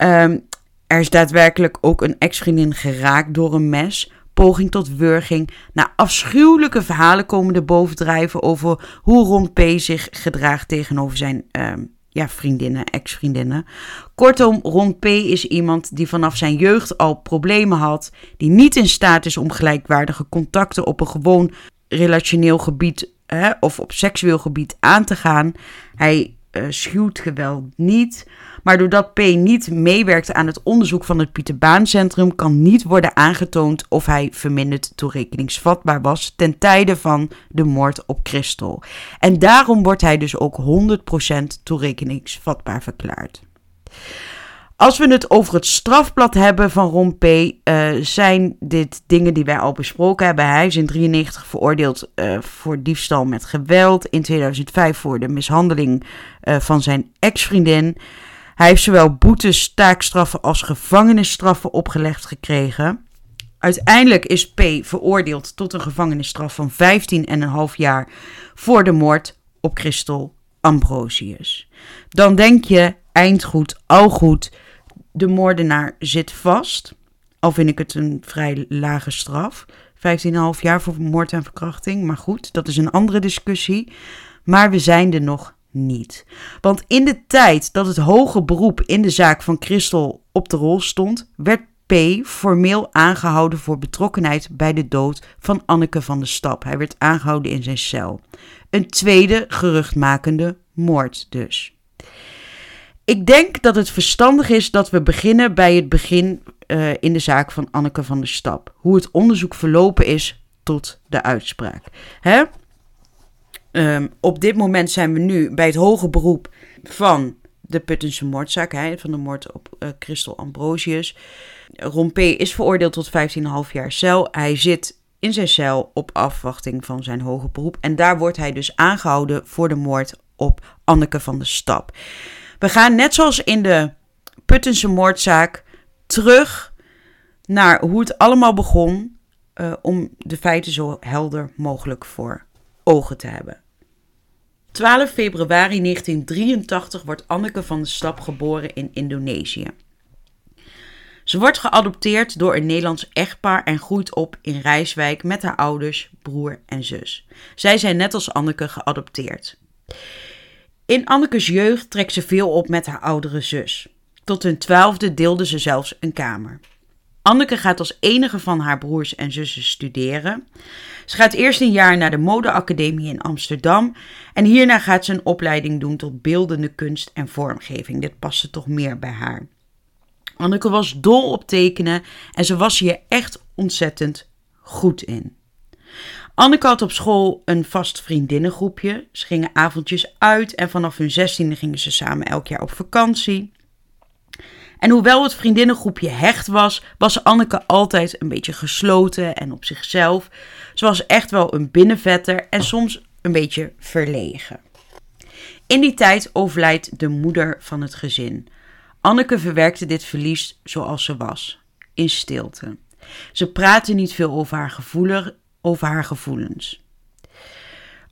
Um, er is daadwerkelijk ook een ex-vriendin geraakt door een mes. Poging tot wurging. Na afschuwelijke verhalen komen er bovendrijven over hoe Ron P. zich gedraagt tegenover zijn ja, vriendinnen, ex-vriendinnen. Kortom, Ron P. is iemand die vanaf zijn jeugd al problemen had, die niet in staat is om gelijkwaardige contacten op een gewoon relationeel gebied hè, of op seksueel gebied aan te gaan. Hij uh, schuwt geweld niet. Maar doordat P. niet meewerkte aan het onderzoek van het Pieter Baan Centrum, kan niet worden aangetoond of hij verminderd toerekeningsvatbaar was ten tijde van de moord op Christel. En daarom wordt hij dus ook 100% toerekeningsvatbaar verklaard. Als we het over het strafblad hebben van Ron P., uh, zijn dit dingen die wij al besproken hebben. Hij is in 1993 veroordeeld uh, voor diefstal met geweld. In 2005 voor de mishandeling uh, van zijn ex-vriendin. Hij heeft zowel boetes, taakstraffen als gevangenisstraffen opgelegd gekregen. Uiteindelijk is P. veroordeeld tot een gevangenisstraf van 15,5 jaar voor de moord op Christel Ambrosius. Dan denk je, eindgoed, al goed de moordenaar zit vast. Al vind ik het een vrij lage straf. 15,5 jaar voor moord en verkrachting. Maar goed, dat is een andere discussie. Maar we zijn er nog niet. Want in de tijd dat het hoge beroep in de zaak van Christel op de rol stond, werd P. formeel aangehouden voor betrokkenheid bij de dood van Anneke van de Stap. Hij werd aangehouden in zijn cel. Een tweede geruchtmakende moord dus. Ik denk dat het verstandig is dat we beginnen bij het begin uh, in de zaak van Anneke van der Stap. Hoe het onderzoek verlopen is tot de uitspraak. Hè? Um, op dit moment zijn we nu bij het hoge beroep van de Puttense moordzaak, hè, van de moord op uh, Christel Ambrosius. Ron P. is veroordeeld tot 15,5 jaar cel. Hij zit in zijn cel op afwachting van zijn hoge beroep. En daar wordt hij dus aangehouden voor de moord op Anneke van der Stap. We gaan net zoals in de Puttense moordzaak terug naar hoe het allemaal begon. Uh, om de feiten zo helder mogelijk voor ogen te hebben. 12 februari 1983 wordt Anneke van de Stap geboren in Indonesië. Ze wordt geadopteerd door een Nederlands echtpaar en groeit op in Rijswijk met haar ouders, broer en zus. Zij zijn net als Anneke geadopteerd. In Annekes jeugd trekt ze veel op met haar oudere zus. Tot hun twaalfde deelde ze zelfs een kamer. Anneke gaat als enige van haar broers en zussen studeren. Ze gaat eerst een jaar naar de modeacademie in Amsterdam en hierna gaat ze een opleiding doen tot beeldende kunst en vormgeving. Dit paste toch meer bij haar. Anneke was dol op tekenen en ze was hier echt ontzettend goed in. Anneke had op school een vast vriendinnengroepje. Ze gingen avondjes uit en vanaf hun zestiende gingen ze samen elk jaar op vakantie. En hoewel het vriendinnengroepje hecht was, was Anneke altijd een beetje gesloten en op zichzelf. Ze was echt wel een binnenvetter en soms een beetje verlegen. In die tijd overlijdt de moeder van het gezin. Anneke verwerkte dit verlies zoals ze was, in stilte. Ze praatte niet veel over haar, over haar gevoelens.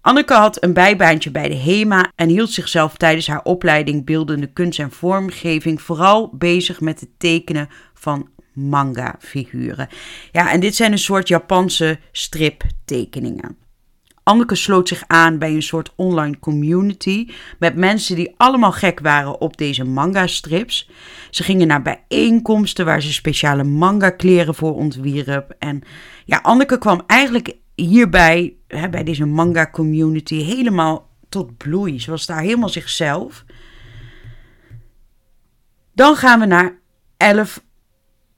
Anneke had een bijbaantje bij de HEMA en hield zichzelf tijdens haar opleiding beeldende kunst en vormgeving vooral bezig met het tekenen van manga-figuren. Ja, en dit zijn een soort Japanse striptekeningen. Anneke sloot zich aan bij een soort online community met mensen die allemaal gek waren op deze manga-strips. Ze gingen naar bijeenkomsten waar ze speciale manga-kleren voor ontwierp. En ja, Anneke kwam eigenlijk hierbij, hè, bij deze manga-community, helemaal tot bloei. Ze was daar helemaal zichzelf. Dan gaan we naar 11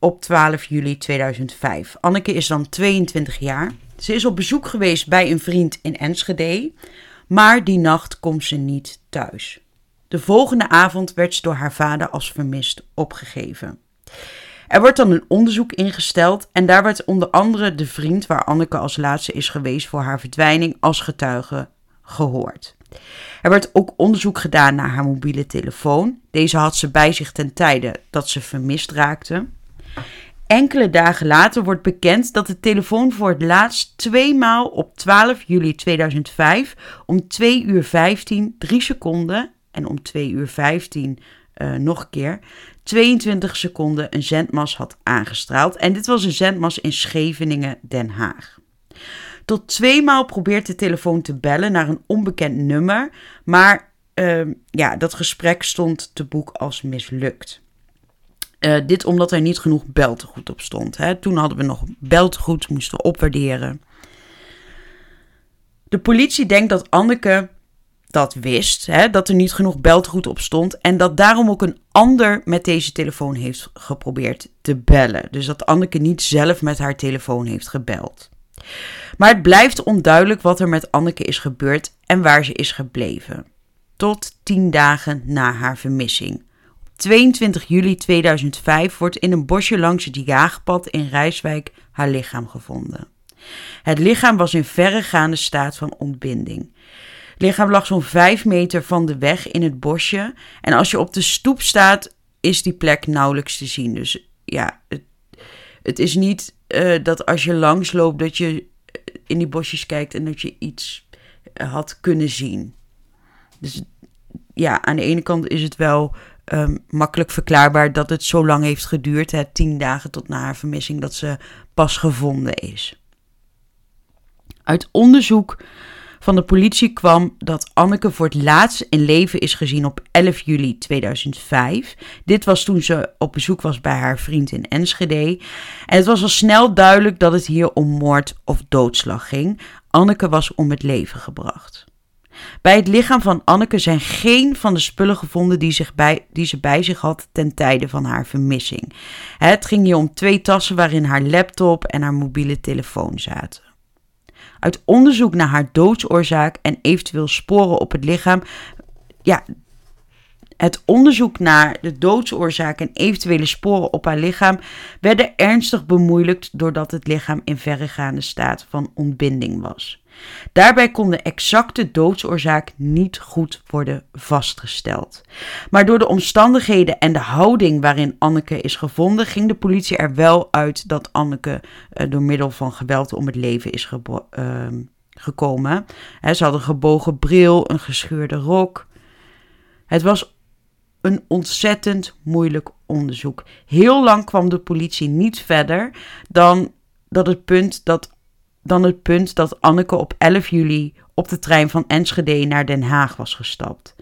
op 12 juli 2005. Anneke is dan 22 jaar. Ze is op bezoek geweest bij een vriend in Enschede, maar die nacht komt ze niet thuis. De volgende avond werd ze door haar vader als vermist opgegeven. Er wordt dan een onderzoek ingesteld en daar werd onder andere de vriend waar Anneke als laatste is geweest voor haar verdwijning als getuige gehoord. Er werd ook onderzoek gedaan naar haar mobiele telefoon. Deze had ze bij zich ten tijde dat ze vermist raakte. Enkele dagen later wordt bekend dat de telefoon voor het laatst tweemaal op 12 juli 2005 om 2 uur 15, 3 seconden en om 2 uur 15 uh, nog een keer 22 seconden een zendmas had aangestraald. En dit was een zendmas in Scheveningen, Den Haag. Tot tweemaal probeert de telefoon te bellen naar een onbekend nummer, maar uh, ja, dat gesprek stond te boek als mislukt. Uh, dit omdat er niet genoeg beltegoed op stond. Hè. Toen hadden we nog beltegoed, moesten we opwaarderen. De politie denkt dat Anneke dat wist, hè, dat er niet genoeg beltegoed op stond. En dat daarom ook een ander met deze telefoon heeft geprobeerd te bellen. Dus dat Anneke niet zelf met haar telefoon heeft gebeld. Maar het blijft onduidelijk wat er met Anneke is gebeurd en waar ze is gebleven. Tot tien dagen na haar vermissing. 22 juli 2005 wordt in een bosje langs het jaagpad in Rijswijk haar lichaam gevonden. Het lichaam was in verregaande staat van ontbinding. Het lichaam lag zo'n 5 meter van de weg in het bosje. En als je op de stoep staat, is die plek nauwelijks te zien. Dus ja, het, het is niet uh, dat als je langs loopt, dat je in die bosjes kijkt en dat je iets had kunnen zien. Dus ja, aan de ene kant is het wel um, makkelijk verklaarbaar dat het zo lang heeft geduurd, hè, tien dagen tot na haar vermissing, dat ze pas gevonden is. Uit onderzoek van de politie kwam dat Anneke voor het laatst in leven is gezien op 11 juli 2005. Dit was toen ze op bezoek was bij haar vriend in Enschede. En het was al snel duidelijk dat het hier om moord of doodslag ging. Anneke was om het leven gebracht. Bij het lichaam van Anneke zijn geen van de spullen gevonden die, zich bij, die ze bij zich had ten tijde van haar vermissing. Het ging hier om twee tassen waarin haar laptop en haar mobiele telefoon zaten. Uit onderzoek naar haar doodsoorzaak en eventueel sporen op het lichaam, ja, het onderzoek naar de doodsoorzaak en eventuele sporen op haar lichaam werden ernstig bemoeilijkt doordat het lichaam in verregaande staat van ontbinding was. Daarbij kon de exacte doodsoorzaak niet goed worden vastgesteld. Maar door de omstandigheden en de houding waarin Anneke is gevonden, ging de politie er wel uit dat Anneke uh, door middel van geweld om het leven is uh, gekomen. He, ze had een gebogen bril, een gescheurde rok. Het was een ontzettend moeilijk onderzoek. Heel lang kwam de politie niet verder dan dat het punt dat dan het punt dat Anneke op 11 juli op de trein van Enschede naar Den Haag was gestapt.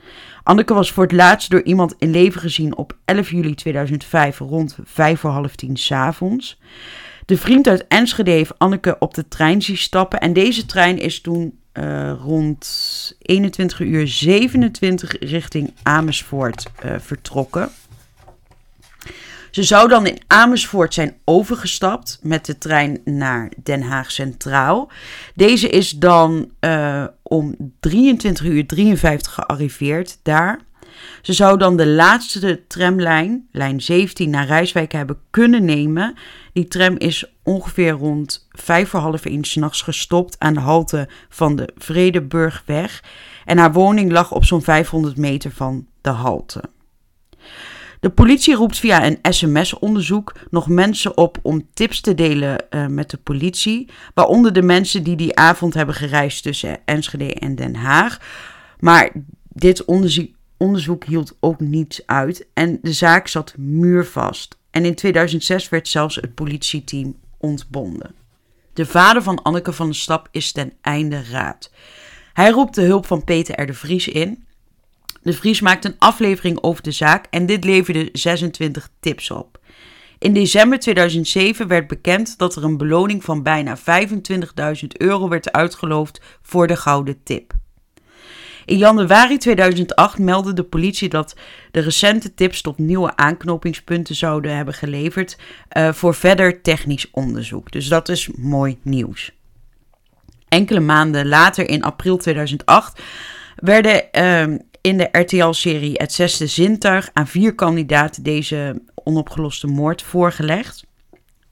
Anneke was voor het laatst door iemand in leven gezien op 11 juli 2005 rond 5 voor half tien s'avonds. De vriend uit Enschede heeft Anneke op de trein zien stappen en deze trein is toen uh, rond 21 uur 27 richting Amersfoort uh, vertrokken. Ze zou dan in Amersfoort zijn overgestapt met de trein naar Den Haag Centraal. Deze is dan uh, om 23 uur 53 gearriveerd daar. Ze zou dan de laatste tramlijn, lijn 17, naar Rijswijk hebben kunnen nemen. Die tram is ongeveer rond vijf voor half één s'nachts gestopt aan de halte van de Vredeburgweg. En haar woning lag op zo'n 500 meter van de halte. De politie roept via een sms-onderzoek nog mensen op om tips te delen uh, met de politie, waaronder de mensen die die avond hebben gereisd tussen Enschede en Den Haag. Maar dit onderzoek, onderzoek hield ook niets uit en de zaak zat muurvast. En in 2006 werd zelfs het politieteam ontbonden. De vader van Anneke van de Stap is ten einde raad. Hij roept de hulp van Peter R. de Vries in. De Vries maakt een aflevering over de zaak en dit leverde 26 tips op. In december 2007 werd bekend dat er een beloning van bijna 25.000 euro werd uitgeloofd voor de gouden tip. In januari 2008 meldde de politie dat de recente tips tot nieuwe aanknopingspunten zouden hebben geleverd uh, voor verder technisch onderzoek. Dus dat is mooi nieuws. Enkele maanden later, in april 2008, werden uh, in de RTL-serie Het Zesde Zintuig aan vier kandidaten deze onopgeloste moord voorgelegd.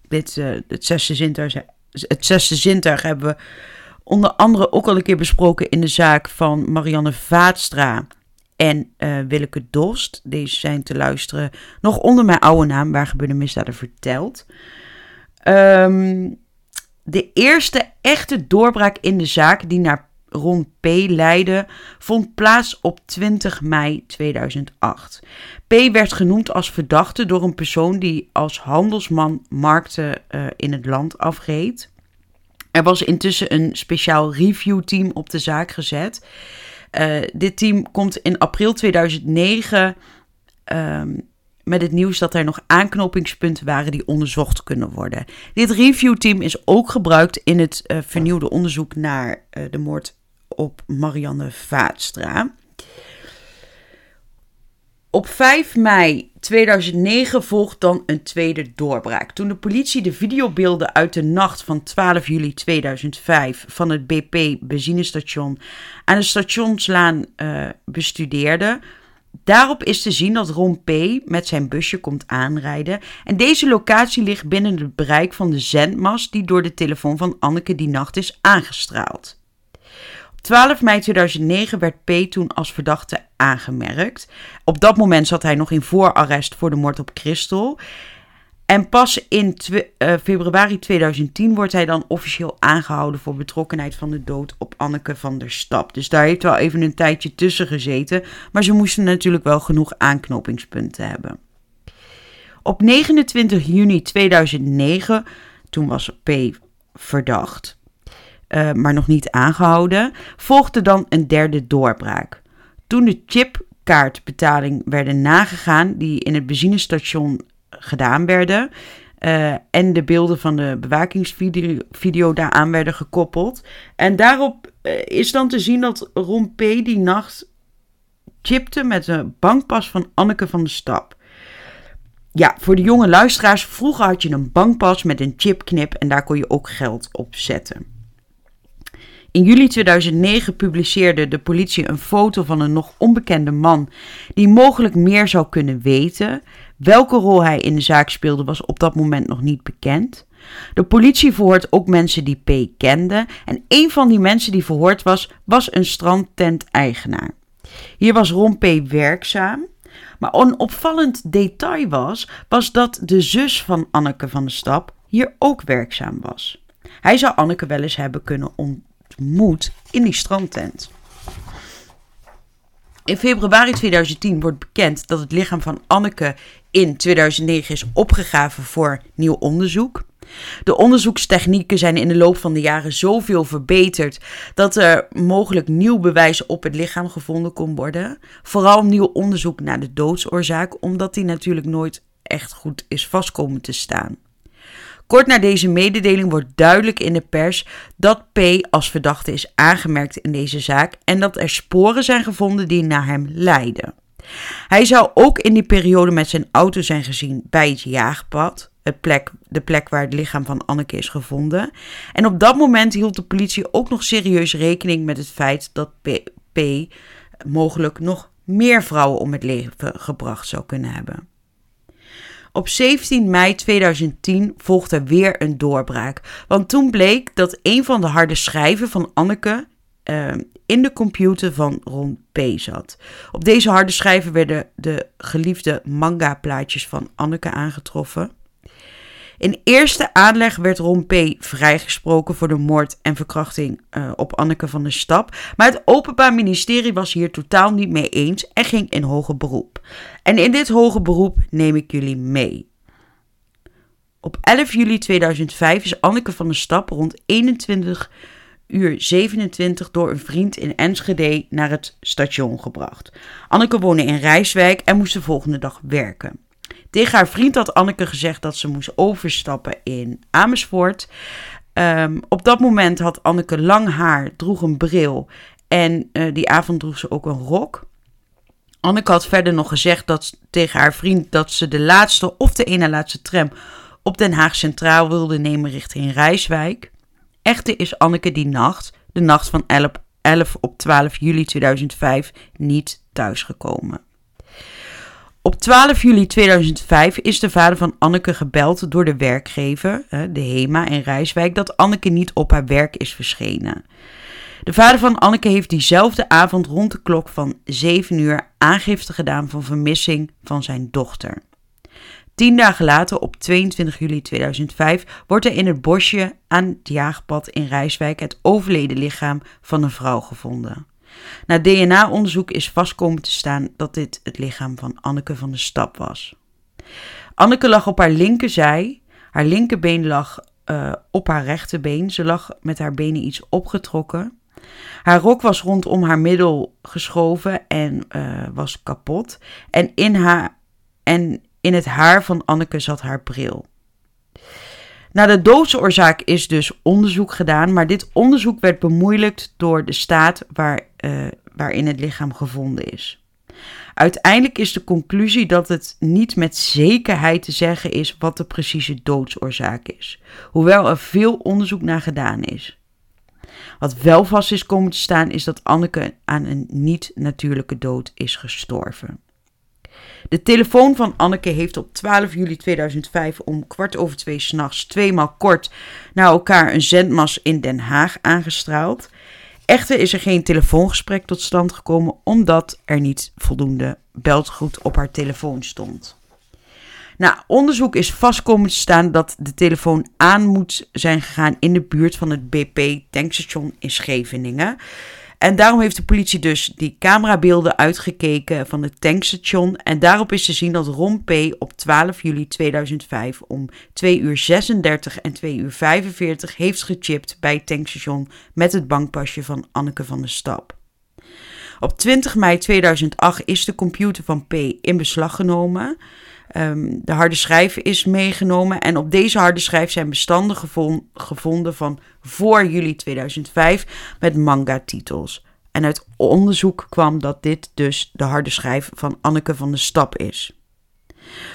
Dit, uh, het, zesde zintuig, het zesde zintuig hebben we onder andere ook al een keer besproken in de zaak van Marianne Vaatstra en uh, Willeke Dost. Deze zijn te luisteren nog onder mijn oude naam, waar gebeurde misdaden verteld. Um, de eerste echte doorbraak in de zaak die naar Ron P. leidde, vond plaats op 20 mei 2008. P. werd genoemd als verdachte door een persoon die als handelsman markten uh, in het land afreed. Er was intussen een speciaal reviewteam op de zaak gezet. Uh, dit team komt in april 2009 um, met het nieuws dat er nog aanknopingspunten waren die onderzocht kunnen worden. Dit reviewteam is ook gebruikt in het uh, vernieuwde onderzoek naar de moord op Marianne Vaatstra. Op 5 mei 2009 volgt dan een tweede doorbraak. Toen de politie de videobeelden uit de nacht van 12 juli 2005 van het BP-benzinestation aan de stationslaan uh, bestudeerde, Daarop is te zien dat Ron P. met zijn busje komt aanrijden. En deze locatie ligt binnen het bereik van de zendmast die door de telefoon van Anneke die nacht is aangestraald. Op 12 mei 2009 werd P. toen als verdachte aangemerkt. Op dat moment zat hij nog in voorarrest voor de moord op Christel. En pas in uh, februari 2010 wordt hij dan officieel aangehouden voor betrokkenheid van de dood op Anneke van der Stap. Dus daar heeft wel even een tijdje tussen gezeten. Maar ze moesten natuurlijk wel genoeg aanknopingspunten hebben. Op 29 juni 2009, toen was P verdacht, uh, maar nog niet aangehouden, volgde dan een derde doorbraak. Toen de chipkaartbetaling werden nagegaan, die in het benzinestation gedaan werden. Uh, en de beelden van de bewakingsvideo video daaraan werden gekoppeld. En daarop uh, is dan te zien dat Ron P. die nacht chipte met een bankpas van Anneke van de Stap. Ja, voor de jonge luisteraars, vroeger had je een bankpas met een chipknip en daar kon je ook geld op zetten. In juli 2009 publiceerde de politie een foto van een nog onbekende man die mogelijk meer zou kunnen weten. Welke rol hij in de zaak speelde was op dat moment nog niet bekend. De politie verhoort ook mensen die P kenden en een van die mensen die verhoord was, was een strandtent-eigenaar. Hier was Ron P werkzaam, maar een opvallend detail was, was dat de zus van Anneke van de Stap hier ook werkzaam was. Hij zou Anneke wel eens hebben kunnen ontmoet in die strandtent. In februari 2010 wordt bekend dat het lichaam van Anneke in 2009 is opgegraven voor nieuw onderzoek. De onderzoekstechnieken zijn in de loop van de jaren zoveel verbeterd dat er mogelijk nieuw bewijs op het lichaam gevonden kon worden. Vooral nieuw onderzoek naar de doodsoorzaak, omdat die natuurlijk nooit echt goed is vastkomen te staan. Kort na deze mededeling wordt duidelijk in de pers dat P als verdachte is aangemerkt in deze zaak en dat er sporen zijn gevonden die naar hem leiden. Hij zou ook in die periode met zijn auto zijn gezien bij het jaagpad, het plek, de plek waar het lichaam van Anneke is gevonden. En op dat moment hield de politie ook nog serieus rekening met het feit dat P, P mogelijk nog meer vrouwen om het leven gebracht zou kunnen hebben. Op 17 mei 2010 volgde weer een doorbraak. Want toen bleek dat een van de harde schijven van Anneke uh, in de computer van Ron P. zat. Op deze harde schijven werden de geliefde manga-plaatjes van Anneke aangetroffen. In eerste aanleg werd Ron vrijgesproken voor de moord en verkrachting uh, op Anneke van der Stap. Maar het Openbaar Ministerie was hier totaal niet mee eens en ging in hoger beroep. En in dit hoge beroep neem ik jullie mee. Op 11 juli 2005 is Anneke van der Stap rond 21 uur 27 door een vriend in Enschede naar het station gebracht. Anneke woonde in Rijswijk en moest de volgende dag werken. Tegen haar vriend had Anneke gezegd dat ze moest overstappen in Amersfoort. Ehm, op dat moment had Anneke lang haar, droeg een bril en uh, die avond droeg ze ook een rok. Anneke had verder nog gezegd dat, tegen haar vriend dat ze de laatste of de ene laatste tram op Den Haag Centraal wilde nemen richting Rijswijk. Echter is Anneke die nacht, de nacht van 11, 11 op 12 juli 2005, niet thuisgekomen. Op 12 juli 2005 is de vader van Anneke gebeld door de werkgever, de HEMA in Rijswijk, dat Anneke niet op haar werk is verschenen. De vader van Anneke heeft diezelfde avond rond de klok van 7 uur aangifte gedaan van vermissing van zijn dochter. Tien dagen later, op 22 juli 2005, wordt er in het bosje aan het jaagpad in Rijswijk het overleden lichaam van een vrouw gevonden. Na DNA-onderzoek is vastkomen te staan dat dit het lichaam van Anneke van de Stap was. Anneke lag op haar linkerzij, haar linkerbeen lag uh, op haar rechterbeen. Ze lag met haar benen iets opgetrokken. Haar rok was rondom haar middel geschoven en uh, was kapot. En in, haar, en in het haar van Anneke zat haar bril. Naar de doodsoorzaak is dus onderzoek gedaan, maar dit onderzoek werd bemoeilijkt door de staat waar, uh, waarin het lichaam gevonden is. Uiteindelijk is de conclusie dat het niet met zekerheid te zeggen is wat de precieze doodsoorzaak is, hoewel er veel onderzoek naar gedaan is. Wat wel vast is komen te staan is dat Anneke aan een niet-natuurlijke dood is gestorven. De telefoon van Anneke heeft op 12 juli 2005 om kwart over twee s'nachts tweemaal kort naar elkaar een zendmas in Den Haag aangestraald. Echter is er geen telefoongesprek tot stand gekomen omdat er niet voldoende beltgoed op haar telefoon stond. Na onderzoek is vast komen te staan dat de telefoon aan moet zijn gegaan in de buurt van het BP-tankstation in Scheveningen. En daarom heeft de politie dus die camerabeelden uitgekeken van het tankstation. En daarop is te zien dat Ron P. op 12 juli 2005 om 2 uur 36 en 2 uur 45 heeft gechipt bij het tankstation met het bankpasje van Anneke van der Stap. Op 20 mei 2008 is de computer van P. in beslag genomen. Um, de harde schijf is meegenomen en op deze harde schijf zijn bestanden gevonden van voor juli 2005 met manga-titels. En uit onderzoek kwam dat dit dus de harde schijf van Anneke van de Stap is.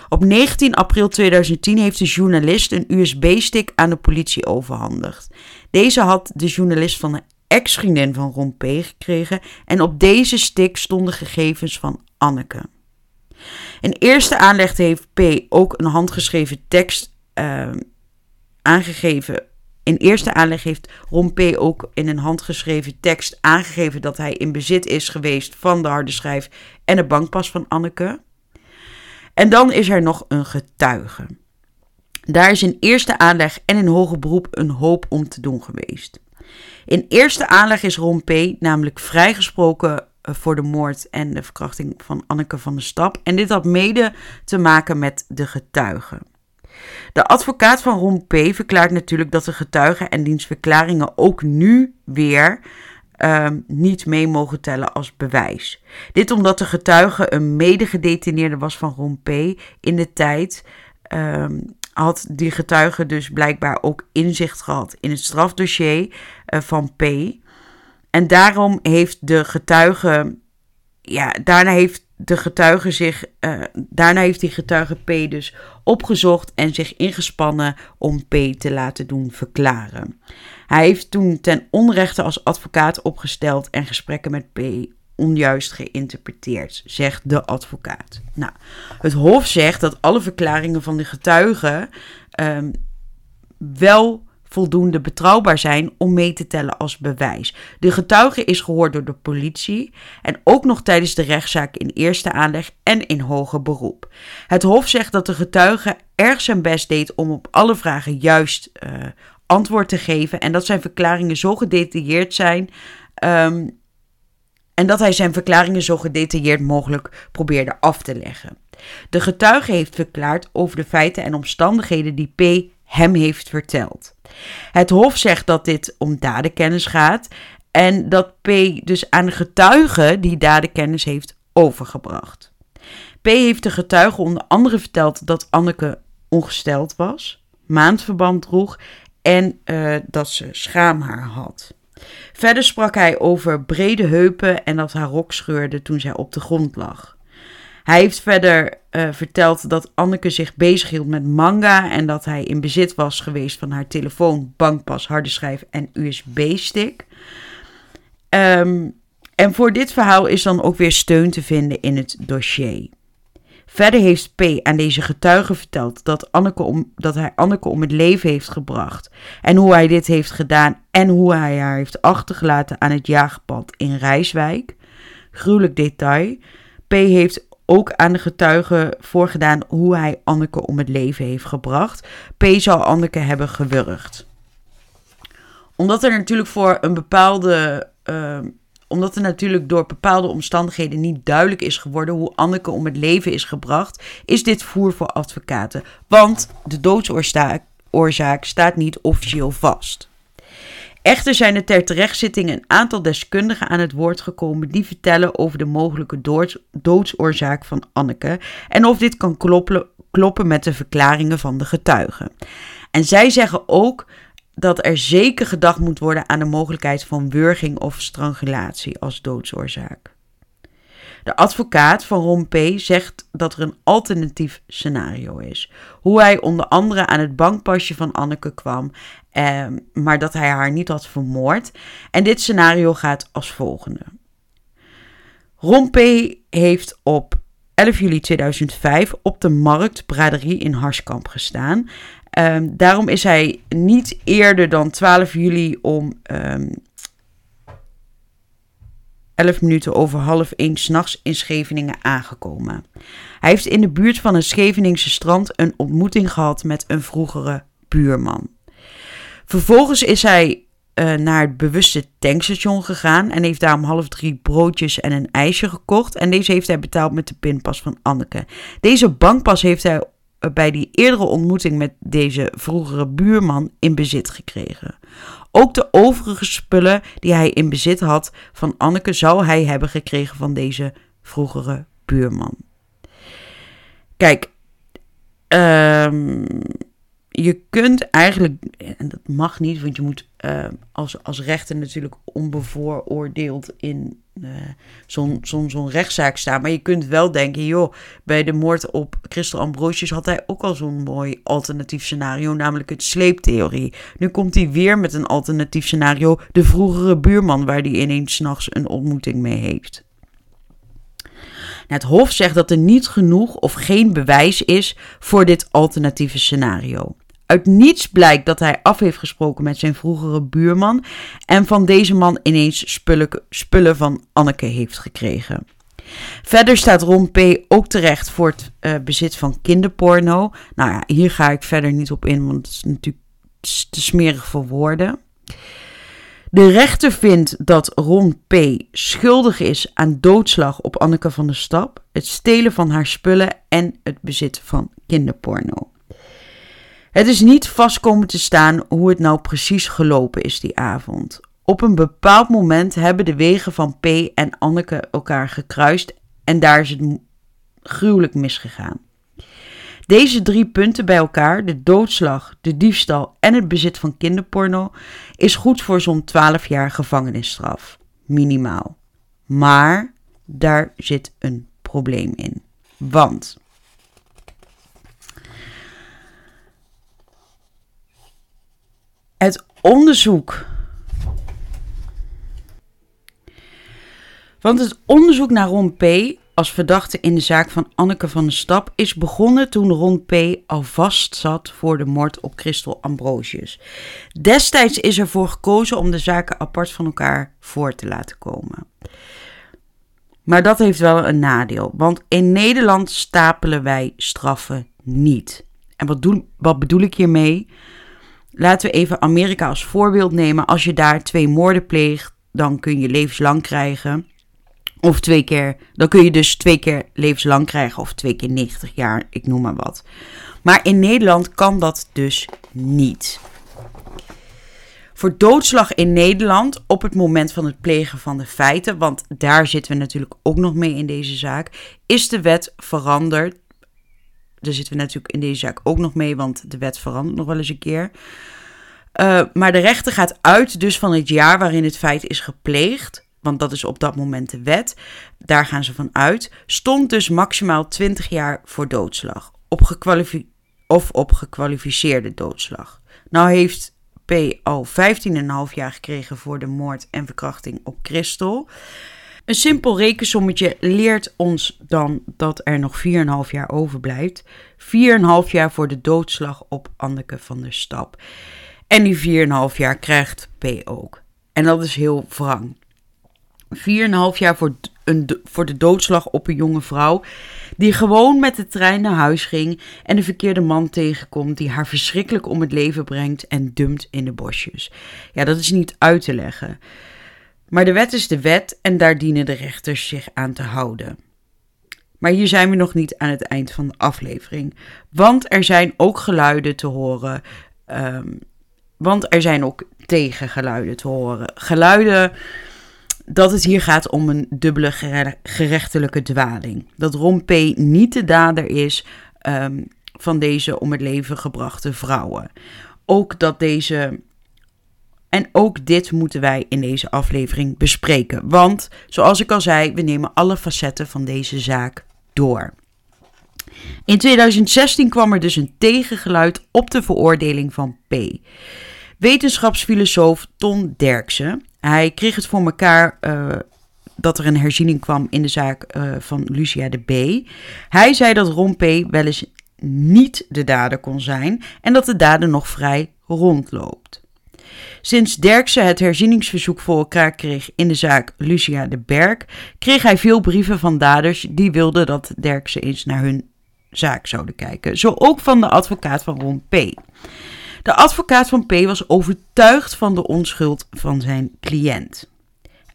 Op 19 april 2010 heeft de journalist een USB-stick aan de politie overhandigd. Deze had de journalist van een ex-vriendin van Ron P. gekregen en op deze stick stonden gegevens van Anneke. In eerste aanleg heeft P ook een handgeschreven tekst uh, aangegeven. In eerste aanleg heeft Ron P. ook in een handgeschreven tekst aangegeven dat hij in bezit is geweest van de harde schijf en de bankpas van Anneke. En dan is er nog een getuige. Daar is in eerste aanleg en in hoger beroep een hoop om te doen geweest. In eerste aanleg is Ron P. namelijk vrijgesproken voor de moord en de verkrachting van Anneke van der Stap. En dit had mede te maken met de getuigen. De advocaat van Ron P. verklaart natuurlijk dat de getuigen en dienstverklaringen ook nu weer uh, niet mee mogen tellen als bewijs. Dit omdat de getuige een medegedetineerde was van Ron P. in de tijd. Uh, had die getuige dus blijkbaar ook inzicht gehad in het strafdossier uh, van P. En daarom heeft de getuige, ja, daarna heeft de getuige zich, uh, daarna heeft die getuige P dus opgezocht en zich ingespannen om P te laten doen verklaren. Hij heeft toen ten onrechte als advocaat opgesteld en gesprekken met P onjuist geïnterpreteerd, zegt de advocaat. Nou, het Hof zegt dat alle verklaringen van de getuigen um, wel voldoende betrouwbaar zijn om mee te tellen als bewijs. De getuige is gehoord door de politie en ook nog tijdens de rechtszaak in eerste aanleg en in hoger beroep. Het Hof zegt dat de getuige erg zijn best deed om op alle vragen juist uh, antwoord te geven en dat zijn verklaringen zo gedetailleerd zijn. Um, en dat hij zijn verklaringen zo gedetailleerd mogelijk probeerde af te leggen. De getuige heeft verklaard over de feiten en omstandigheden die P hem heeft verteld. Het Hof zegt dat dit om dadenkennis gaat en dat P dus aan de getuige die dadenkennis heeft overgebracht. P heeft de getuige onder andere verteld dat Anneke ongesteld was, maandverband droeg en uh, dat ze schaamhaar had. Verder sprak hij over brede heupen en dat haar rok scheurde toen zij op de grond lag. Hij heeft verder uh, verteld dat Anneke zich bezighield met manga en dat hij in bezit was geweest van haar telefoon, bankpas, harde schijf en USB-stick. Um, en voor dit verhaal is dan ook weer steun te vinden in het dossier. Verder heeft P aan deze getuige verteld dat, Anneke om, dat hij Anneke om het leven heeft gebracht. En hoe hij dit heeft gedaan en hoe hij haar heeft achtergelaten aan het jaagpad in Rijswijk. Gruwelijk detail. P heeft ook aan de getuige voorgedaan hoe hij Anneke om het leven heeft gebracht. P zou Anneke hebben gewurgd. Omdat er natuurlijk voor een bepaalde. Uh, omdat er natuurlijk door bepaalde omstandigheden niet duidelijk is geworden hoe Anneke om het leven is gebracht, is dit voer voor advocaten. Want de doodsoorzaak staat niet officieel vast. Echter zijn er ter terechtzitting een aantal deskundigen aan het woord gekomen die vertellen over de mogelijke doodsoorzaak van Anneke en of dit kan kloppen, kloppen met de verklaringen van de getuigen. En zij zeggen ook dat er zeker gedacht moet worden aan de mogelijkheid van wurging of strangulatie als doodsoorzaak. De advocaat van Ron P. zegt dat er een alternatief scenario is. Hoe hij onder andere aan het bankpasje van Anneke kwam, eh, maar dat hij haar niet had vermoord. En dit scenario gaat als volgende. Ron P. heeft op 11 juli 2005 op de markt Braderie in Harskamp gestaan. Um, daarom is hij niet eerder dan 12 juli om ehm, 11 minuten over half 1 s'nachts in Scheveningen aangekomen. Hij heeft in de buurt van het Scheveningse strand een ontmoeting gehad met een vroegere buurman. Vervolgens is hij uh, naar het bewuste tankstation gegaan en heeft daar om half drie broodjes en een ijsje gekocht. En deze heeft hij betaald met de pinpas van Anneke. Deze bankpas heeft hij bij die eerdere ontmoeting met deze vroegere buurman in bezit gekregen. Ook de overige spullen die hij in bezit had van Anneke zou hij hebben gekregen van deze vroegere buurman. Kijk, um, je kunt eigenlijk, en dat mag niet, want je moet uh, als, als rechter natuurlijk onbevooroordeeld in zo'n zo'n zo'n rechtszaak staan. Maar je kunt wel denken, joh, bij de moord op Christel Ambrosius had hij ook al zo'n mooi alternatief scenario, namelijk het sleeptheorie. Nu komt hij weer met een alternatief scenario, de vroegere buurman waar hij ineens s'nachts een ontmoeting mee heeft. Het Hof zegt dat er niet genoeg of geen bewijs is voor dit alternatieve scenario. Uit niets blijkt dat hij af heeft gesproken met zijn vroegere buurman en van deze man ineens spullen, spullen van Anneke heeft gekregen. Verder staat Ron P. ook terecht voor het uh, bezit van kinderporno. Nou ja, hier ga ik verder niet op in, want het is natuurlijk te smerig voor woorden. De rechter vindt dat Ron P. schuldig is aan doodslag op Anneke van der Stap, het stelen van haar spullen en het bezit van kinderporno. Het is niet vast komen te staan hoe het nou precies gelopen is die avond. Op een bepaald moment hebben de wegen van P en Anneke elkaar gekruist en daar is het gruwelijk misgegaan. Deze drie punten bij elkaar, de doodslag, de diefstal en het bezit van kinderporno, is goed voor zo'n 12 jaar gevangenisstraf. Minimaal. Maar daar zit een probleem in. Want het onderzoek. Want het onderzoek naar Ron P. als verdachte in de zaak van Anneke van der Stap is begonnen toen Ron P. al vast zat voor de moord op Christel Ambrosius. Destijds is ervoor gekozen om de zaken apart van elkaar voor te laten komen. Maar dat heeft wel een nadeel, want in Nederland stapelen wij straffen niet. En wat, wat bedoel ik hiermee? Laten we even Amerika als voorbeeld nemen. Als je daar twee moorden pleegt, dan kun je levenslang krijgen. Of twee keer, dan kun je dus twee keer levenslang krijgen of twee keer 90 jaar, ik noem maar wat. Maar in Nederland kan dat dus niet. Voor doodslag in Nederland op het moment van het plegen van de feiten, want daar zitten we natuurlijk ook nog mee in deze zaak, is de wet veranderd. Daar zitten we natuurlijk in deze zaak ook nog mee, want de wet verandert nog wel eens een keer. Uh, maar de rechter gaat uit dus van het jaar waarin het feit is gepleegd. Want dat is op dat moment de wet. Daar gaan ze van uit. Stond dus maximaal 20 jaar voor doodslag. Op of op gekwalificeerde doodslag. Nou heeft P al 15,5 jaar gekregen voor de moord en verkrachting op Christel. Een simpel rekensommetje leert ons dan dat er nog 4,5 jaar overblijft. 4,5 jaar voor de doodslag op Anneke van der Stap. En die 4,5 jaar krijgt P ook. En dat is heel wrang. 4,5 jaar voor, een, voor de doodslag op een jonge vrouw. Die gewoon met de trein naar huis ging. En de verkeerde man tegenkomt. Die haar verschrikkelijk om het leven brengt. En dumpt in de bosjes. Ja, dat is niet uit te leggen. Maar de wet is de wet. En daar dienen de rechters zich aan te houden. Maar hier zijn we nog niet aan het eind van de aflevering. Want er zijn ook geluiden te horen. Um, want er zijn ook tegengeluiden te horen. Geluiden dat het hier gaat om een dubbele gerechtelijke dwaling. Dat Ron P. niet de dader is ehm, van deze om het leven gebrachte vrouwen. Ook dat deze. En ook dit moeten wij in deze aflevering bespreken. Want, zoals ik al zei, we nemen alle facetten van deze zaak door. In 2016 kwam er dus een tegengeluid op de veroordeling van P. Wetenschapsfilosoof Ton Derksen. Hij kreeg het voor elkaar uh, dat er een herziening kwam in de zaak uh, van Lucia de B. Hij zei dat Ron P. wel eens niet de dader kon zijn en dat de dader nog vrij rondloopt. Sinds Derksen het herzieningsverzoek voor elkaar kreeg in de zaak Lucia de Berg, kreeg hij veel brieven van daders die wilden dat Derksen eens naar hun zaak zouden kijken. Zo ook van de advocaat van Ron P. De advocaat van P was overtuigd van de onschuld van zijn cliënt.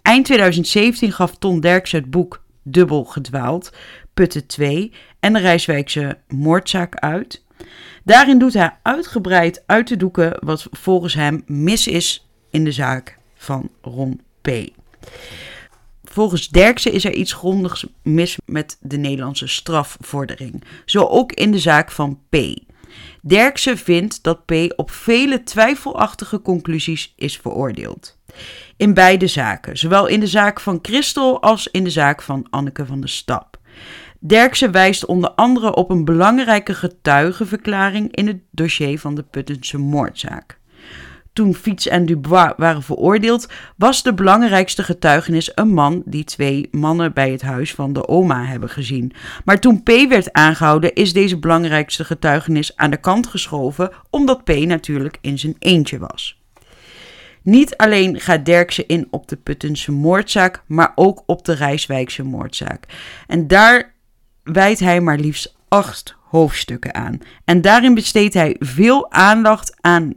Eind 2017 gaf Ton Derksen het boek Dubbel gedwaald, Putten 2 en de Rijswijkse moordzaak uit. Daarin doet hij uitgebreid uit te doeken wat volgens hem mis is in de zaak van Ron P. Volgens Derksen is er iets grondigs mis met de Nederlandse strafvordering, zo ook in de zaak van P. Derksen vindt dat P op vele twijfelachtige conclusies is veroordeeld. In beide zaken, zowel in de zaak van Christel als in de zaak van Anneke van der Stap. Derksen wijst onder andere op een belangrijke getuigenverklaring in het dossier van de Puttense moordzaak toen Fiets en Dubois waren veroordeeld, was de belangrijkste getuigenis een man die twee mannen bij het huis van de oma hebben gezien. Maar toen P werd aangehouden, is deze belangrijkste getuigenis aan de kant geschoven, omdat P natuurlijk in zijn eentje was. Niet alleen gaat Derksen in op de Puttense moordzaak, maar ook op de Rijswijkse moordzaak. En daar wijdt hij maar liefst acht hoofdstukken aan. En daarin besteedt hij veel aandacht aan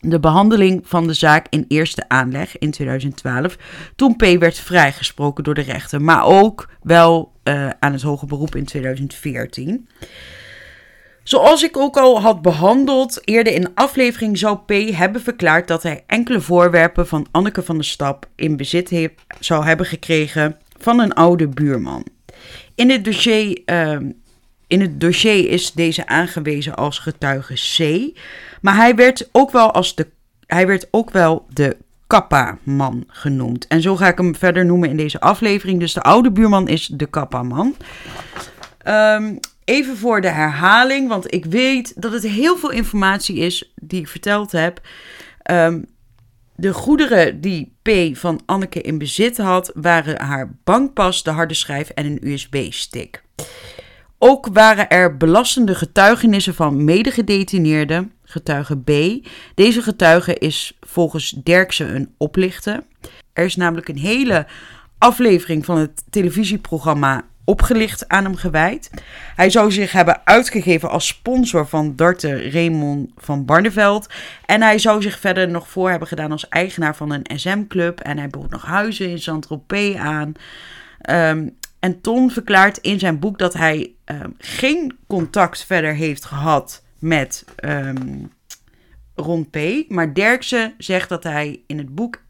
de behandeling van de zaak in eerste aanleg in 2012, toen P werd vrijgesproken door de rechter, maar ook wel uh, aan het hoge beroep in 2014. Zoals ik ook al had behandeld eerder in aflevering, zou P hebben verklaard dat hij enkele voorwerpen van Anneke van der Stap in bezit zou hebben gekregen van een oude buurman. In het dossier. Uh, in het dossier is deze aangewezen als getuige C. Maar hij werd ook wel als de, hij werd ook wel de Kappa-man genoemd. En zo ga ik hem verder noemen in deze aflevering. Dus de oude buurman is de Kappa-man. Ehm, even voor de herhaling, want ik weet dat het heel veel informatie is die ik verteld heb. Um, de goederen die P van Anneke in bezit had, waren haar bankpas, de harde schijf en een USB-stick. Ook waren er belastende getuigenissen van medegedetineerden, getuige B. Deze getuige is volgens Derksen een oplichter. Er is namelijk een hele aflevering van het televisieprogramma opgelicht aan hem gewijd. Hij zou zich hebben uitgegeven als sponsor van darter Raymond van Barneveld. En hij zou zich verder nog voor hebben gedaan als eigenaar van een SM-club. En hij bood nog huizen in Saint-Tropez aan. Ehm, en Ton verklaart in zijn boek dat hij ehm, geen contact verder heeft gehad met um, Ron P. Maar Derksen zegt dat hij in het boek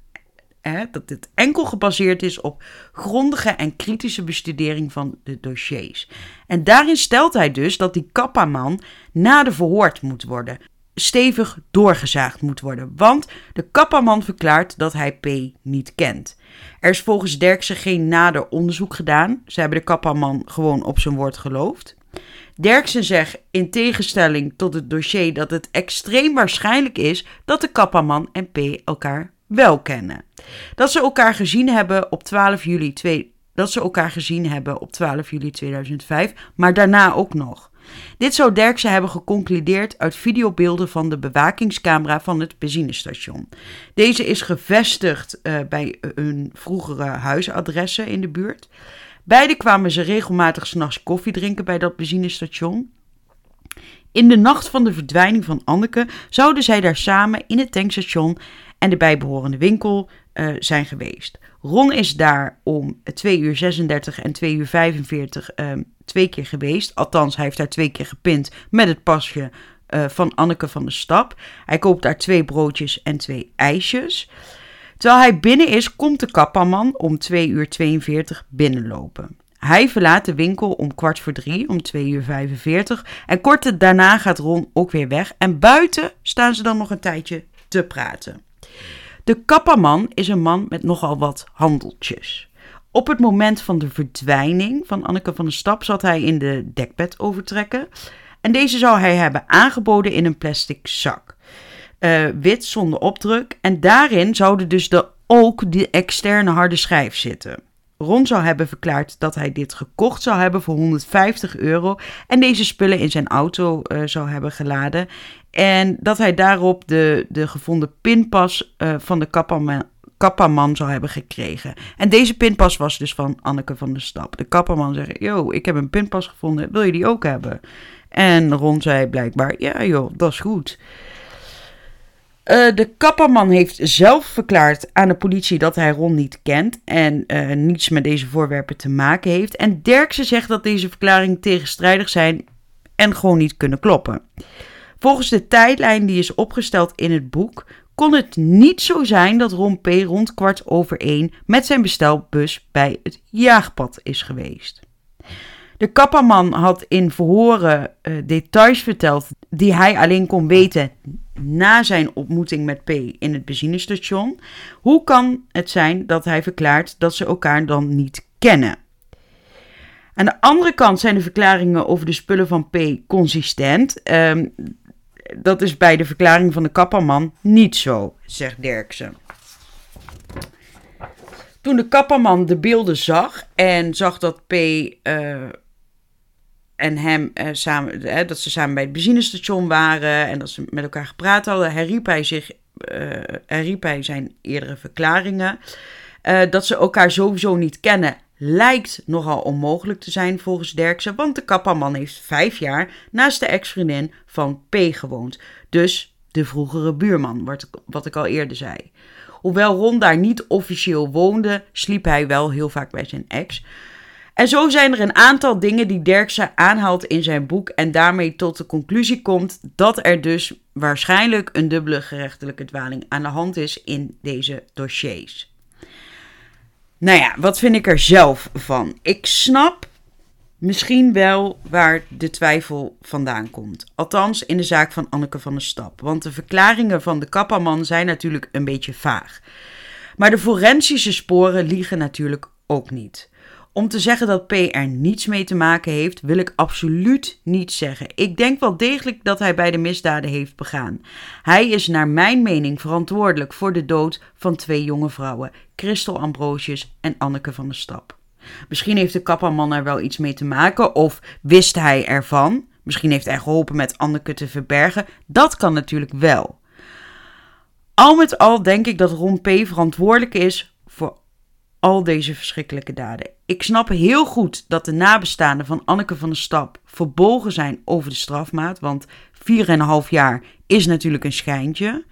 dat dit enkel gebaseerd is op grondige en kritische bestudering van de dossiers. En daarin stelt hij dus dat die kappaman na de verhoord moet worden, stevig doorgezaagd moet worden, want de kappaman verklaart dat hij P niet kent. Er is volgens Derksen geen nader onderzoek gedaan. Ze hebben de kappaman gewoon op zijn woord geloofd. Derksen zegt in tegenstelling tot het dossier dat het extreem waarschijnlijk is dat de kappaman en P elkaar wel kennen. Dat ze elkaar gezien hebben op 12 juli 2, dat ze elkaar gezien hebben op 12 juli 2005, maar daarna ook nog. Dit zou Derksen hebben geconcludeerd uit videobeelden van de bewakingscamera van het benzinestation. Deze is gevestigd uh, bij hun vroegere huisadressen in de buurt. Beide kwamen ze regelmatig s'nachts koffie drinken bij dat benzinestation. In de nacht van de verdwijning van Anneke zouden zij daar samen in het tankstation en de bijbehorende winkel uh, zijn geweest. Ron is daar om 2 uur 36 en 2 uur 45 uh, ehm, twee keer geweest. Althans, hij heeft daar twee keer gepind met het pasje uh, van Anneke van de Stap. Hij koopt daar twee broodjes en twee ijsjes. Terwijl hij binnen is, komt de kappaman om 2 uur 42 binnenlopen. Hij verlaat de winkel om kwart voor drie, om 2 uur 45. En kort daarna gaat Ron ook weer weg. En buiten staan ze dan nog een tijdje te praten. De kapperman is een man met nogal wat handeltjes. Op het moment van de verdwijning van Anneke van der Stap zat hij in de dekbed overtrekken. En deze zou hij hebben aangeboden in een plastic zak. Uh, wit zonder opdruk. En daarin zouden dus de, ook de externe harde schijf zitten. Ron zou hebben verklaard dat hij dit gekocht zou hebben voor 150 euro en deze spullen in zijn auto uh, zou hebben geladen. En dat hij daarop de, de gevonden pinpas uh, van de kapperman, kapperman zou hebben gekregen. En deze pinpas was dus van Anneke van der Stap. De kapperman zei, yo, ik heb een pinpas gevonden, wil je die ook hebben? En Ron zei blijkbaar, ja joh, dat is goed. Uh, de kapperman heeft zelf verklaard aan de politie dat hij Ron niet kent en uh, niets met deze voorwerpen te maken heeft. En Derksen zegt dat deze verklaringen tegenstrijdig zijn en gewoon niet kunnen kloppen. Volgens de tijdlijn die is opgesteld in het boek kon het niet zo zijn dat Ron P. rond kwart over één met zijn bestelbus bij het jaagpad is geweest. De kapperman had in verhoren uh, details verteld die hij alleen kon weten na zijn ontmoeting met P in het benzinestation. Hoe kan het zijn dat hij verklaart dat ze elkaar dan niet kennen? Aan de andere kant zijn de verklaringen over de spullen van P consistent. Um, dat is bij de verklaring van de kapperman niet zo, zegt Derksen. Toen de kapperman de beelden zag en zag dat P uh, en hem uh, samen, uh, dat ze samen bij het benzinestation waren en dat ze met elkaar gepraat hadden, herriep hij, zich, herriep hij zijn eerdere verklaringen. dat ze elkaar sowieso niet kennen lijkt nogal onmogelijk te zijn volgens Derksen, want de kapperman heeft vijf jaar naast de ex-vriendin van P gewoond. Dus de vroegere buurman, wat, wat ik al eerder zei. Hoewel Ron daar niet officieel woonde, sliep hij wel heel vaak bij zijn ex. En zo zijn er een aantal dingen die Derksen aanhaalt in zijn boek en daarmee tot de conclusie komt dat er dus waarschijnlijk een dubbele gerechtelijke dwaling aan de hand is in deze dossiers. Nou ja, wat vind ik er zelf van? Ik snap misschien wel waar de twijfel vandaan komt. Althans, in de zaak van Anneke van der Stap. Want de verklaringen van de kapperman zijn natuurlijk een beetje vaag. Maar de forensische sporen liegen natuurlijk ook niet. Om te zeggen dat P er niets mee te maken heeft, wil ik absoluut niet zeggen. Ik denk wel degelijk dat hij bij de misdaden heeft begaan. Hij is naar mijn mening verantwoordelijk voor de dood van twee jonge vrouwen, Christel Ambrosius en Anneke van der Stap. Misschien heeft de kapperman er wel iets mee te maken of wist hij ervan. Misschien heeft hij geholpen met Anneke te verbergen. Dat kan natuurlijk wel. Al met al denk ik dat Ron P. verantwoordelijk is voor al deze verschrikkelijke daden. Ik snap heel goed dat de nabestaanden van Anneke van der Stap verbolgen zijn over de strafmaat, want 4,5 jaar is natuurlijk een schijntje.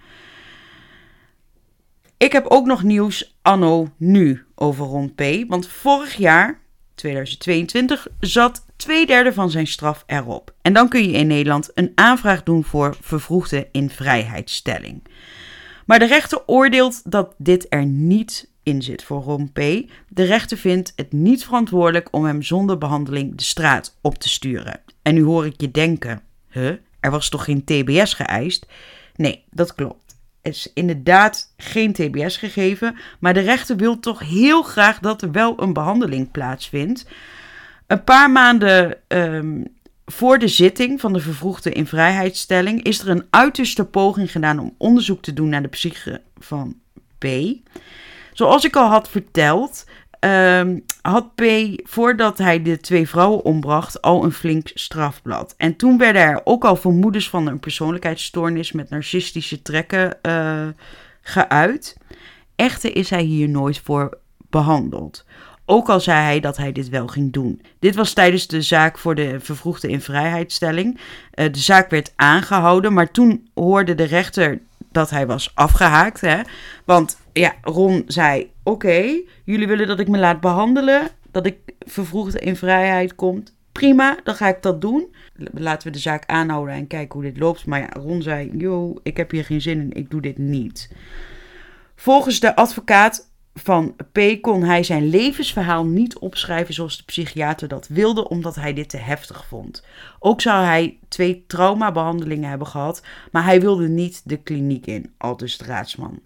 Ik heb ook nog nieuws anno nu over Ron P. Want vorig jaar, 2022, zat twee derde van zijn straf erop. En dan kun je in Nederland een aanvraag doen voor vervroegde invrijheidstelling. Maar de rechter oordeelt dat dit er niet in zit voor Ron P. De rechter vindt het niet verantwoordelijk om hem zonder behandeling de straat op te sturen. En nu hoor ik je denken, huh, er was toch geen TBS geëist? Nee, dat klopt. Er is inderdaad geen TBS gegeven, maar de rechter wil toch heel graag dat er wel een behandeling plaatsvindt. Een paar maanden um, voor de zitting van de vervroegde invrijheidstelling is er een uiterste poging gedaan om onderzoek te doen naar de psyche van P. Zoals ik al had verteld, um, had P voordat hij de twee vrouwen ombracht al een flink strafblad. En toen werden er ook al vermoedens van een persoonlijkheidsstoornis met narcistische trekken uh, geuit. Echter is hij hier nooit voor behandeld. Ook al zei hij dat hij dit wel ging doen. Dit was tijdens de zaak voor de vervroegde invrijheidstelling. Uh, de zaak werd aangehouden, maar toen hoorde de rechter dat hij was afgehaakt. Hè? Want ja, Ron zei: Oké, jullie willen dat ik me laat behandelen, dat ik vervroegd in vrijheid kom. Prima, dan ga ik dat doen. Laten we de zaak aanhouden en kijken hoe dit loopt. Maar ja, Ron zei: Yo, ik heb hier geen zin in, ik doe dit niet. Volgens de advocaat van P kon hij zijn levensverhaal niet opschrijven zoals de psychiater dat wilde, omdat hij dit te heftig vond. Ook zou hij twee traumabehandelingen hebben gehad, maar hij wilde niet de kliniek in, aldus de raadsman.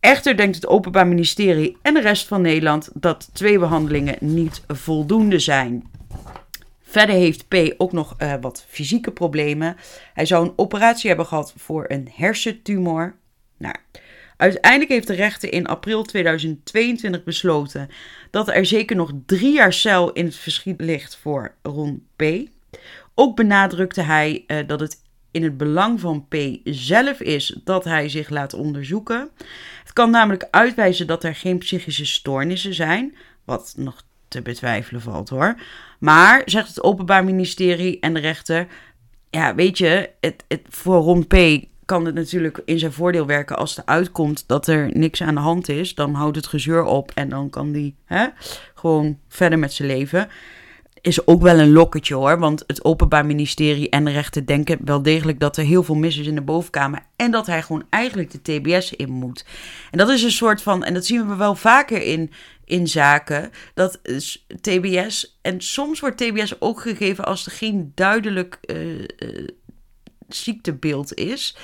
Echter denkt het Openbaar Ministerie en de rest van Nederland dat twee behandelingen niet voldoende zijn. Verder heeft P ook nog uh, wat fysieke problemen. Hij zou een operatie hebben gehad voor een hersentumor. Nou, uiteindelijk heeft de rechter in april 2022 besloten dat er zeker nog drie jaar cel in het verschiet ligt voor Ron P. Ook benadrukte hij uh, dat het in het belang van P zelf is dat hij zich laat onderzoeken. Het kan namelijk uitwijzen dat er geen psychische stoornissen zijn, wat nog te betwijfelen valt hoor. Maar, zegt het Openbaar Ministerie en de rechter, ja, weet je, het, het, voor Ron P kan het natuurlijk in zijn voordeel werken als er uitkomt dat er niks aan de hand is. Dan houdt het gezeur op en dan kan hij gewoon verder met zijn leven is ook wel een lokketje hoor. Want het Openbaar Ministerie en de rechter denken wel degelijk dat er heel veel mis is in de bovenkamer. En dat hij gewoon eigenlijk de TBS in moet. En dat is een soort van, en dat zien we wel vaker in, in zaken, dat TBS, en soms wordt TBS ook gegeven als er geen duidelijk uh, uh, ziektebeeld is.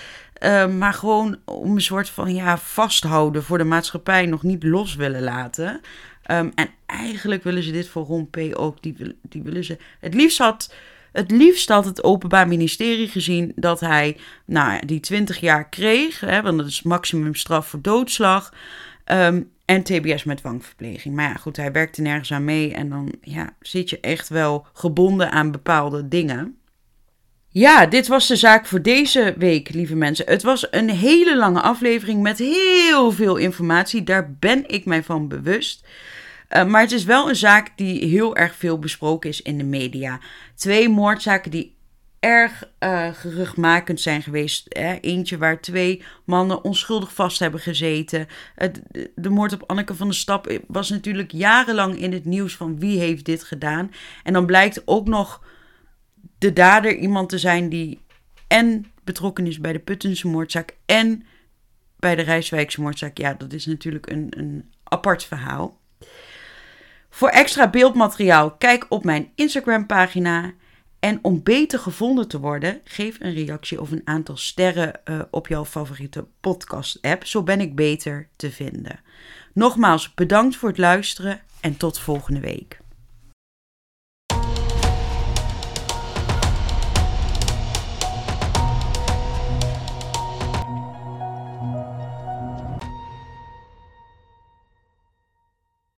Uh, maar gewoon om een soort van ja, vasthouden voor de maatschappij nog niet los willen laten. Um, en eigenlijk willen ze dit voor Ron ook. Die, die willen ze. Het liefst had. Het liefst had het Openbaar Ministerie gezien dat hij nou, die 20 jaar kreeg, hè, want dat is maximumstraf voor doodslag, um, en TBS met dwangverpleging. Maar ja, goed, hij werkte nergens aan mee en dan ja, zit je echt wel gebonden aan bepaalde dingen. Ja, dit was de zaak voor deze week, lieve mensen. Het was een hele lange aflevering met heel veel informatie. Daar ben ik mij van bewust. Uh, maar het is wel een zaak die heel erg veel besproken is in de media. Twee moordzaken die erg uh, geruchtmakend zijn geweest. Hè? Eentje waar twee mannen onschuldig vast hebben gezeten. de, de moord op Anneke van der Stap was natuurlijk jarenlang in het nieuws van wie heeft dit gedaan. En dan blijkt ook nog de dader iemand te zijn die en betrokken is bij de Puttense moordzaak en bij de Rijswijkse moordzaak. Ja, dat is natuurlijk een, een apart verhaal. Voor extra beeldmateriaal kijk op mijn Instagram pagina. En om beter gevonden te worden, geef een reactie of een aantal sterren uh, op jouw favoriete podcast-app. Zo ben ik beter te vinden. Nogmaals bedankt voor het luisteren en tot volgende week.